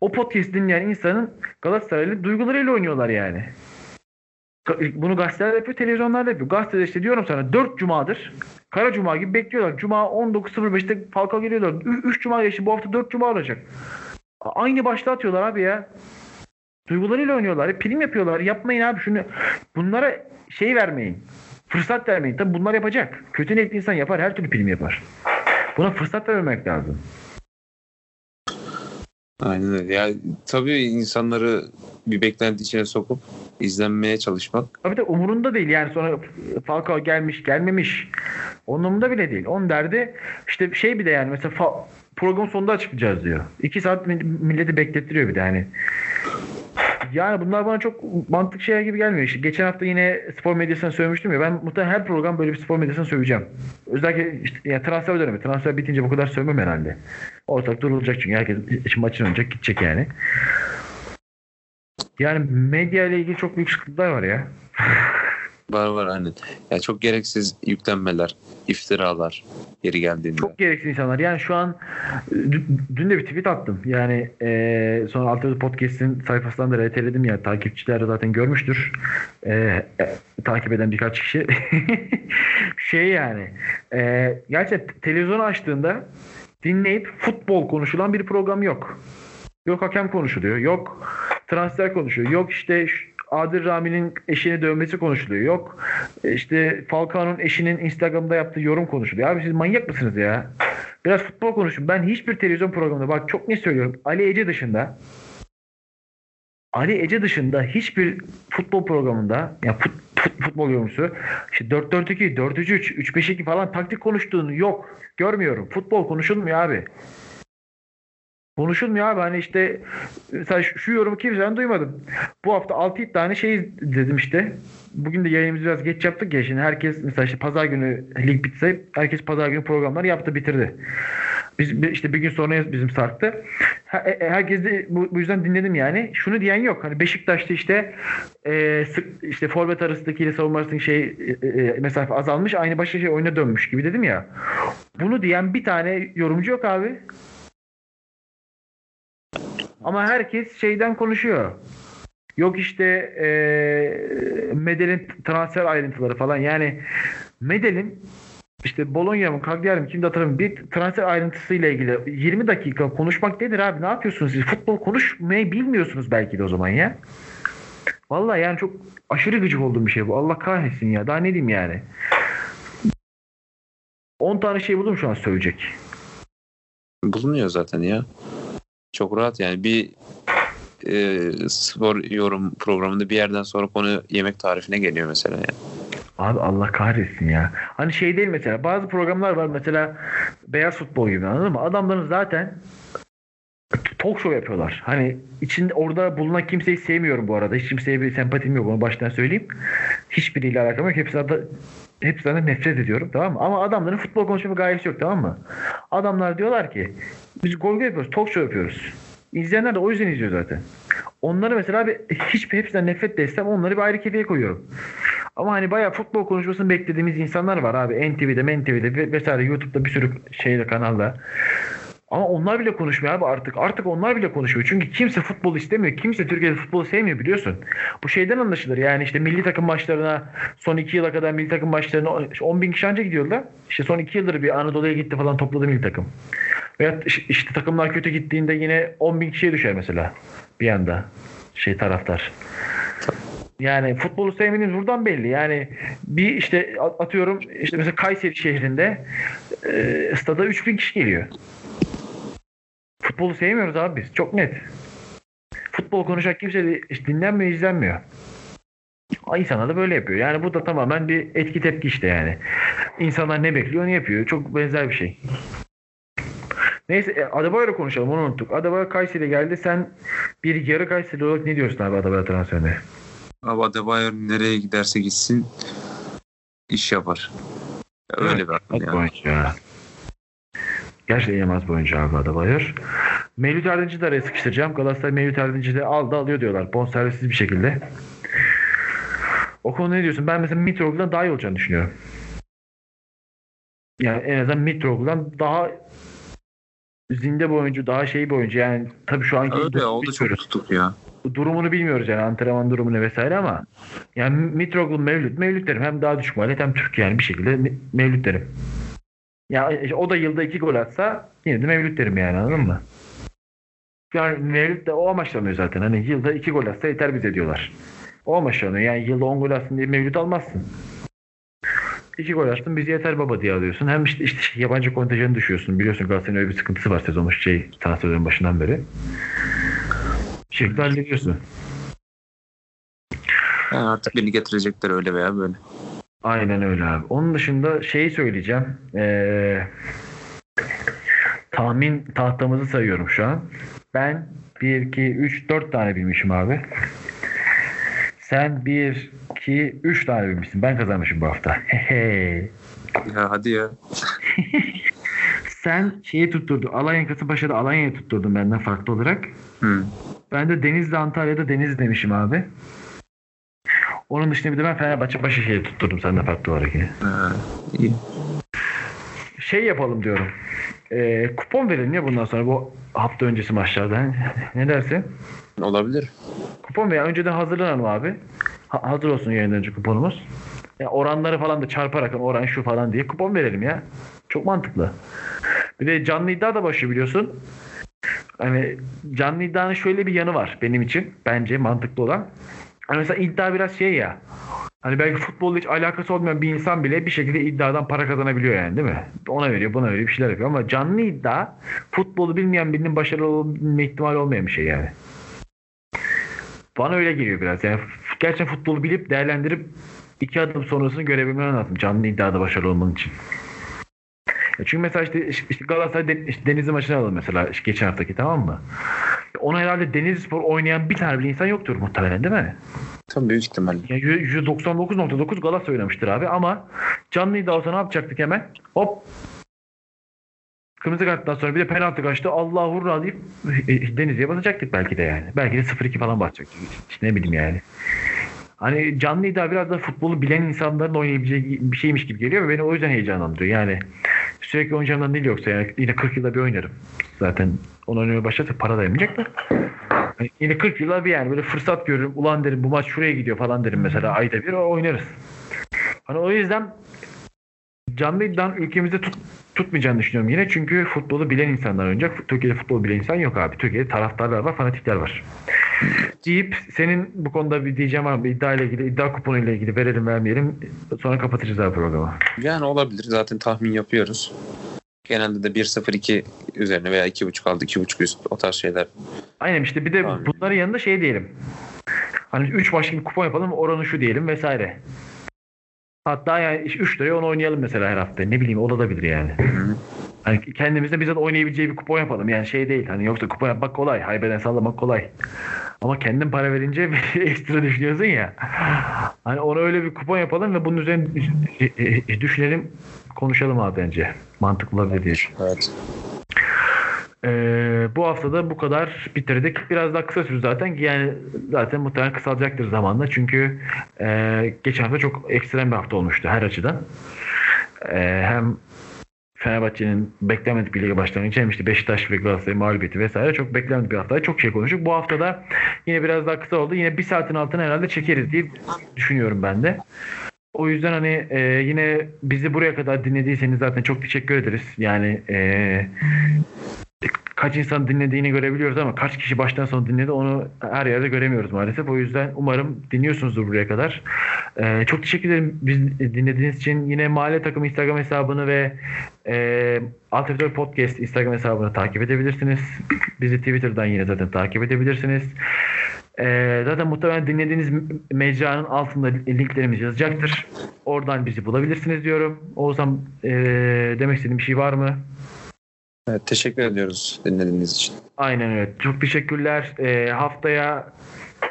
O podcast dinleyen insanın Galatasaray'la duygularıyla oynuyorlar yani. Bunu gazeteler yapıyor, televizyonlar yapıyor. Gazetede işte diyorum sana 4 cumadır Kara Cuma gibi bekliyorlar. Cuma 19.05'te Falcao geliyorlar. 3 Cuma geçti. Bu hafta 4 Cuma olacak. Aynı başta atıyorlar abi ya. Duygularıyla oynuyorlar. Prim yapıyorlar. Yapmayın abi şunu. Bunlara şey vermeyin. Fırsat vermeyin. Tabi bunlar yapacak. Kötü niyetli insan yapar. Her türlü prim yapar. Buna fırsat vermemek lazım. Aynen öyle. Ya tabii insanları bir beklenti içine sokup izlenmeye çalışmak. Abi de umurunda değil yani sonra Falcao gelmiş gelmemiş. Onun umurunda bile değil. Onun derdi işte şey bir de yani mesela fa- program sonunda açıklayacağız diyor. İki saat mi- milleti beklettiriyor bir de hani. Yani bunlar bana çok mantıklı şeyler gibi gelmiyor. İşte geçen hafta yine spor medyasına söylemiştim ya ben muhtemelen her program böyle bir spor medyasına söveceğim. Özellikle işte yani transfer dönemi. Transfer bitince bu kadar sövmem herhalde. Ortak durulacak çünkü herkes maçın oynayacak gidecek yani. Yani medya ile ilgili çok büyük sıkıntılar var ya. Var var aynen. Ya çok gereksiz yüklenmeler, iftiralar yeri geldiğinde. Çok gereksiz insanlar. Yani şu an dün, dün de bir tweet attım. Yani e, sonra Altyazı Podcast'in sayfasından da RT'ledim ya. Takipçiler de zaten görmüştür. E, e, takip eden birkaç kişi. [laughs] şey yani. E, gerçekten televizyonu açtığında dinleyip futbol konuşulan bir program yok. Yok hakem konuşuluyor. Yok transfer konuşuyor. Yok işte Adil Rami'nin eşini dövmesi konuşuluyor. Yok işte Falcao'nun eşinin Instagram'da yaptığı yorum konuşuluyor. Abi siz manyak mısınız ya? Biraz futbol konuşun. Ben hiçbir televizyon programında bak çok ne söylüyorum. Ali Ece dışında Ali Ece dışında hiçbir futbol programında ya fut, fut, futbol yorumcusu işte 4-4-2, 4-3-3, 3-5-2 falan taktik konuştuğunu yok. Görmüyorum. Futbol konuşulmuyor abi. Konuşulmuyor abi hani işte mesela şu, yorumu kimseden duymadım. Bu hafta 6 tane şey dedim işte. Bugün de yayınımızı biraz geç yaptık ya şimdi herkes mesela işte pazar günü lig bitse herkes pazar günü programlar yaptı bitirdi. Biz işte bir gün sonra bizim sarktı. E, herkes de bu, bu yüzden dinledim yani. Şunu diyen yok. Hani Beşiktaş'ta işte e, sık, işte forvet arasındaki ile savunma arasındaki şey e, e, mesafe azalmış. Aynı başka şey oyuna dönmüş gibi dedim ya. Bunu diyen bir tane yorumcu yok abi. Ama herkes şeyden konuşuyor. Yok işte e, Medel'in transfer ayrıntıları falan. Yani Medel'in işte Bologna mı Cagliari mi kimde hatırlamıyorum bir transfer ayrıntısıyla ilgili 20 dakika konuşmak nedir abi ne yapıyorsunuz siz futbol konuşmayı bilmiyorsunuz belki de o zaman ya. Vallahi yani çok aşırı gıcık olduğum bir şey bu. Allah kahretsin ya. Daha ne diyeyim yani. 10 tane şey buldum şu an söyleyecek. Bulunuyor zaten ya. Çok rahat yani bir e, spor yorum programında bir yerden sonra konu yemek tarifine geliyor mesela yani. Abi Allah kahretsin ya. Hani şey değil mesela bazı programlar var mesela beyaz futbol gibi anladın mı? Adamların zaten talk show yapıyorlar. Hani içinde orada bulunan kimseyi sevmiyorum bu arada. Hiç kimseye bir sempatim yok onu baştan söyleyeyim. Hiçbiriyle alakam yok. Hepsi de hepsinden nefret ediyorum tamam mı? Ama adamların futbol konuşma gayesi yok tamam mı? Adamlar diyorlar ki biz gol yapıyoruz, talk show yapıyoruz. İzleyenler de o yüzden izliyor zaten. Onları mesela bir, hiç hepsinden nefret de onları bir ayrı kefeye koyuyorum. Ama hani bayağı futbol konuşmasını beklediğimiz insanlar var abi. NTV'de, MNTV'de vesaire YouTube'da bir sürü şeyde kanalda. Ama onlar bile konuşmuyor abi artık. Artık onlar bile konuşuyor. Çünkü kimse futbol istemiyor. Kimse Türkiye'de futbolu sevmiyor biliyorsun. Bu şeyden anlaşılır. Yani işte milli takım maçlarına son iki yıla kadar milli takım maçlarına 10 bin kişi anca gidiyorlar. İşte son iki yıldır bir Anadolu'ya gitti falan topladı milli takım. Veya işte takımlar kötü gittiğinde yine 10 bin kişiye düşer mesela. Bir anda şey taraftar. Yani futbolu sevmeniz buradan belli. Yani bir işte atıyorum işte mesela Kayseri şehrinde e, stada 3000 kişi geliyor. Futbolu sevmiyoruz abi biz. Çok net. Futbol konuşacak kimse işte dinlenmiyor, izlenmiyor. İnsanlar da böyle yapıyor. Yani bu da tamamen bir etki tepki işte yani. İnsanlar ne bekliyor, ne yapıyor. Çok benzer bir şey. Neyse e, Adebayor'la konuşalım onu unuttuk. Adebayor Kayseri'ye geldi. Sen bir yarı Kayseri olarak ne diyorsun abi Adebayor transferine? Abi Adebayor nereye giderse gitsin iş yapar. Öyle bir adam yani. Gerçekten yemez bu oyuncu abi Adebayor. Mevlüt Erdinç'i de araya sıkıştıracağım. Galatasaray Mevlüt Erdinç'i de aldı alıyor diyorlar. Bonservisiz bir şekilde. O konuda ne diyorsun? Ben mesela Mitrogl'dan daha iyi olacağını düşünüyorum. Yani en azından Mitrogl'dan daha zinde bir oyuncu, daha şey bir oyuncu. Yani tabii şu anki Öyle o da çok tutuk ya. Durumunu bilmiyoruz yani antrenman durumunu vesaire ama yani Mitroglou Mevlüt, Mevlüt derim. Hem daha düşük maliyet hem Türk yani bir şekilde Mevlüt derim. Ya o da yılda iki gol atsa yine de Mevlüt derim yani anladın mı? Yani Mevlüt de o amaçlanıyor zaten. Hani yılda iki gol atsa yeter bize diyorlar. O amaçlanıyor. Yani yılda on gol atsın diye Mevlüt almazsın. İki gol attın bizi yeter baba diye alıyorsun. Hem işte, işte yabancı kontenjanı düşüyorsun. Biliyorsun Galatasaray'ın öyle bir sıkıntısı var sezonun şey transferlerin başından beri. Şekilde hallediyorsun. Yani artık beni getirecekler öyle veya böyle. Aynen öyle abi. Onun dışında şeyi söyleyeceğim. Ee, tahmin tahtamızı sayıyorum şu an. Ben 1, 2, 3, 4 tane bilmişim abi. Sen 1, 2, 3 tane bilmişsin. Ben kazanmışım bu hafta. ya hadi ya. [laughs] Sen şeyi tutturdu. Alanya Kasımpaşa'da Alanya'yı tutturdun benden farklı olarak. Hı. Ben de Denizli Antalya'da Deniz demişim abi. Onun dışında bir de ben Fenerbahçe Başakşehir'i tutturdum sende farklı olarak yine. Ha, iyi. Şey yapalım diyorum. Ee, kupon verelim ya bundan sonra bu hafta öncesi maçlarda. ne dersin? Olabilir. Kupon veya önceden hazırlanalım abi. Ha- hazır olsun yayından önce kuponumuz. Ya oranları falan da çarparak oran şu falan diye kupon verelim ya. Çok mantıklı. Bir de canlı iddia da başlıyor biliyorsun. Hani canlı iddianın şöyle bir yanı var benim için. Bence mantıklı olan. Hani mesela iddia biraz şey ya. Hani belki futbolla hiç alakası olmayan bir insan bile bir şekilde iddiadan para kazanabiliyor yani değil mi? Ona veriyor buna veriyor bir şeyler yapıyor ama canlı iddia futbolu bilmeyen birinin başarılı olabilme ihtimali olmayan bir şey yani. Bana öyle geliyor biraz. Yani gerçekten futbolu bilip değerlendirip iki adım sonrasını görebilmen lazım canlı iddiada başarılı olman için. Çünkü mesela işte, işte Galatasaray işte Denizli maçını alalım mesela geçen haftaki tamam mı? Ona herhalde Denizli Spor oynayan bir tane bile insan yoktur muhtemelen değil mi? Tabii büyük ihtimalle. Yani %99.9 Galatasaray oynamıştır abi ama canlı iddia olsa ne yapacaktık hemen? Hop Kırmızı karttan sonra bir de penaltı kaçtı. Allah hurra deyip e, Denizli'ye basacaktık belki de yani. Belki de 0-2 falan basacaktık. İşte ne bileyim yani. Hani canlı iddia biraz da futbolu bilen insanların oynayabileceği bir şeymiş gibi geliyor ve beni o yüzden heyecanlandırıyor. Yani sürekli oynayacağımdan değil yoksa yani yine 40 yılda bir oynarım. Zaten onu oynamaya başlarsak para da yemeyecek de. Hani yine 40 yılda bir yani böyle fırsat görürüm. Ulan derim bu maç şuraya gidiyor falan derim mesela ayda bir oynarız. Hani o yüzden canlı iddianın ülkemizde tut, tutmayacağını düşünüyorum yine. Çünkü futbolu bilen insanlar oynayacak. Türkiye'de futbol bilen insan yok abi. Türkiye'de taraftarlar var, fanatikler var. Deyip senin bu konuda bir diyeceğim mı? İddia ile ilgili, iddia kuponu ile ilgili verelim vermeyelim. Sonra kapatacağız abi programı. Yani olabilir. Zaten tahmin yapıyoruz. Genelde de 1-0-2 üzerine veya 2.5 aldı 2.5 üst o tarz şeyler. Aynen işte bir de Tamam. bunların yanında şey diyelim. Hani 3 başlı bir kupon yapalım oranı şu diyelim vesaire. Hatta yani 3 liraya onu oynayalım mesela her hafta. Ne bileyim olabilir yani. Hani kendimizde bizzat oynayabileceği bir kupon yapalım. Yani şey değil. Hani yoksa kupon yapmak kolay. Haybeden sallamak kolay. Ama kendin para verince [laughs] ekstra düşünüyorsun ya. Hani ona öyle bir kupon yapalım ve bunun üzerine düşünelim, konuşalım abi bence. Mantıklı olabilir diye. Evet. Ee, bu hafta da bu kadar bitirdik. Biraz daha kısa sürdü zaten. Yani zaten muhtemelen kısalacaktır zamanla. Çünkü e, geçen hafta çok ekstrem bir hafta olmuştu her açıdan. E, hem Fenerbahçe'nin beklenmedik bir lige başlangıcı hem işte Beşiktaş ve Galatasaray mağlubiyeti vesaire çok beklenmedik bir hafta. Çok şey konuştuk. Bu hafta da yine biraz daha kısa oldu. Yine bir saatin altına herhalde çekeriz diye düşünüyorum ben de. O yüzden hani e, yine bizi buraya kadar dinlediyseniz zaten çok teşekkür ederiz. Yani e, kaç insan dinlediğini görebiliyoruz ama kaç kişi baştan sona dinledi onu her yerde göremiyoruz maalesef. O yüzden umarım dinliyorsunuzdur buraya kadar. Ee, çok teşekkür ederim biz dinlediğiniz için. Yine Mahalle Takım Instagram hesabını ve e, Alternatif Podcast Instagram hesabını takip edebilirsiniz. Bizi Twitter'dan yine zaten takip edebilirsiniz. Ee, zaten muhtemelen dinlediğiniz mecranın altında linklerimiz yazacaktır. Oradan bizi bulabilirsiniz diyorum. Oğuzhan e, demek istediğin bir şey var mı? evet. Teşekkür ediyoruz dinlediğiniz için. Aynen öyle. Çok teşekkürler. Ee, haftaya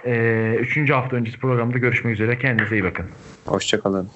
e, üçüncü hafta öncesi programda görüşmek üzere. Kendinize iyi bakın. Hoşçakalın.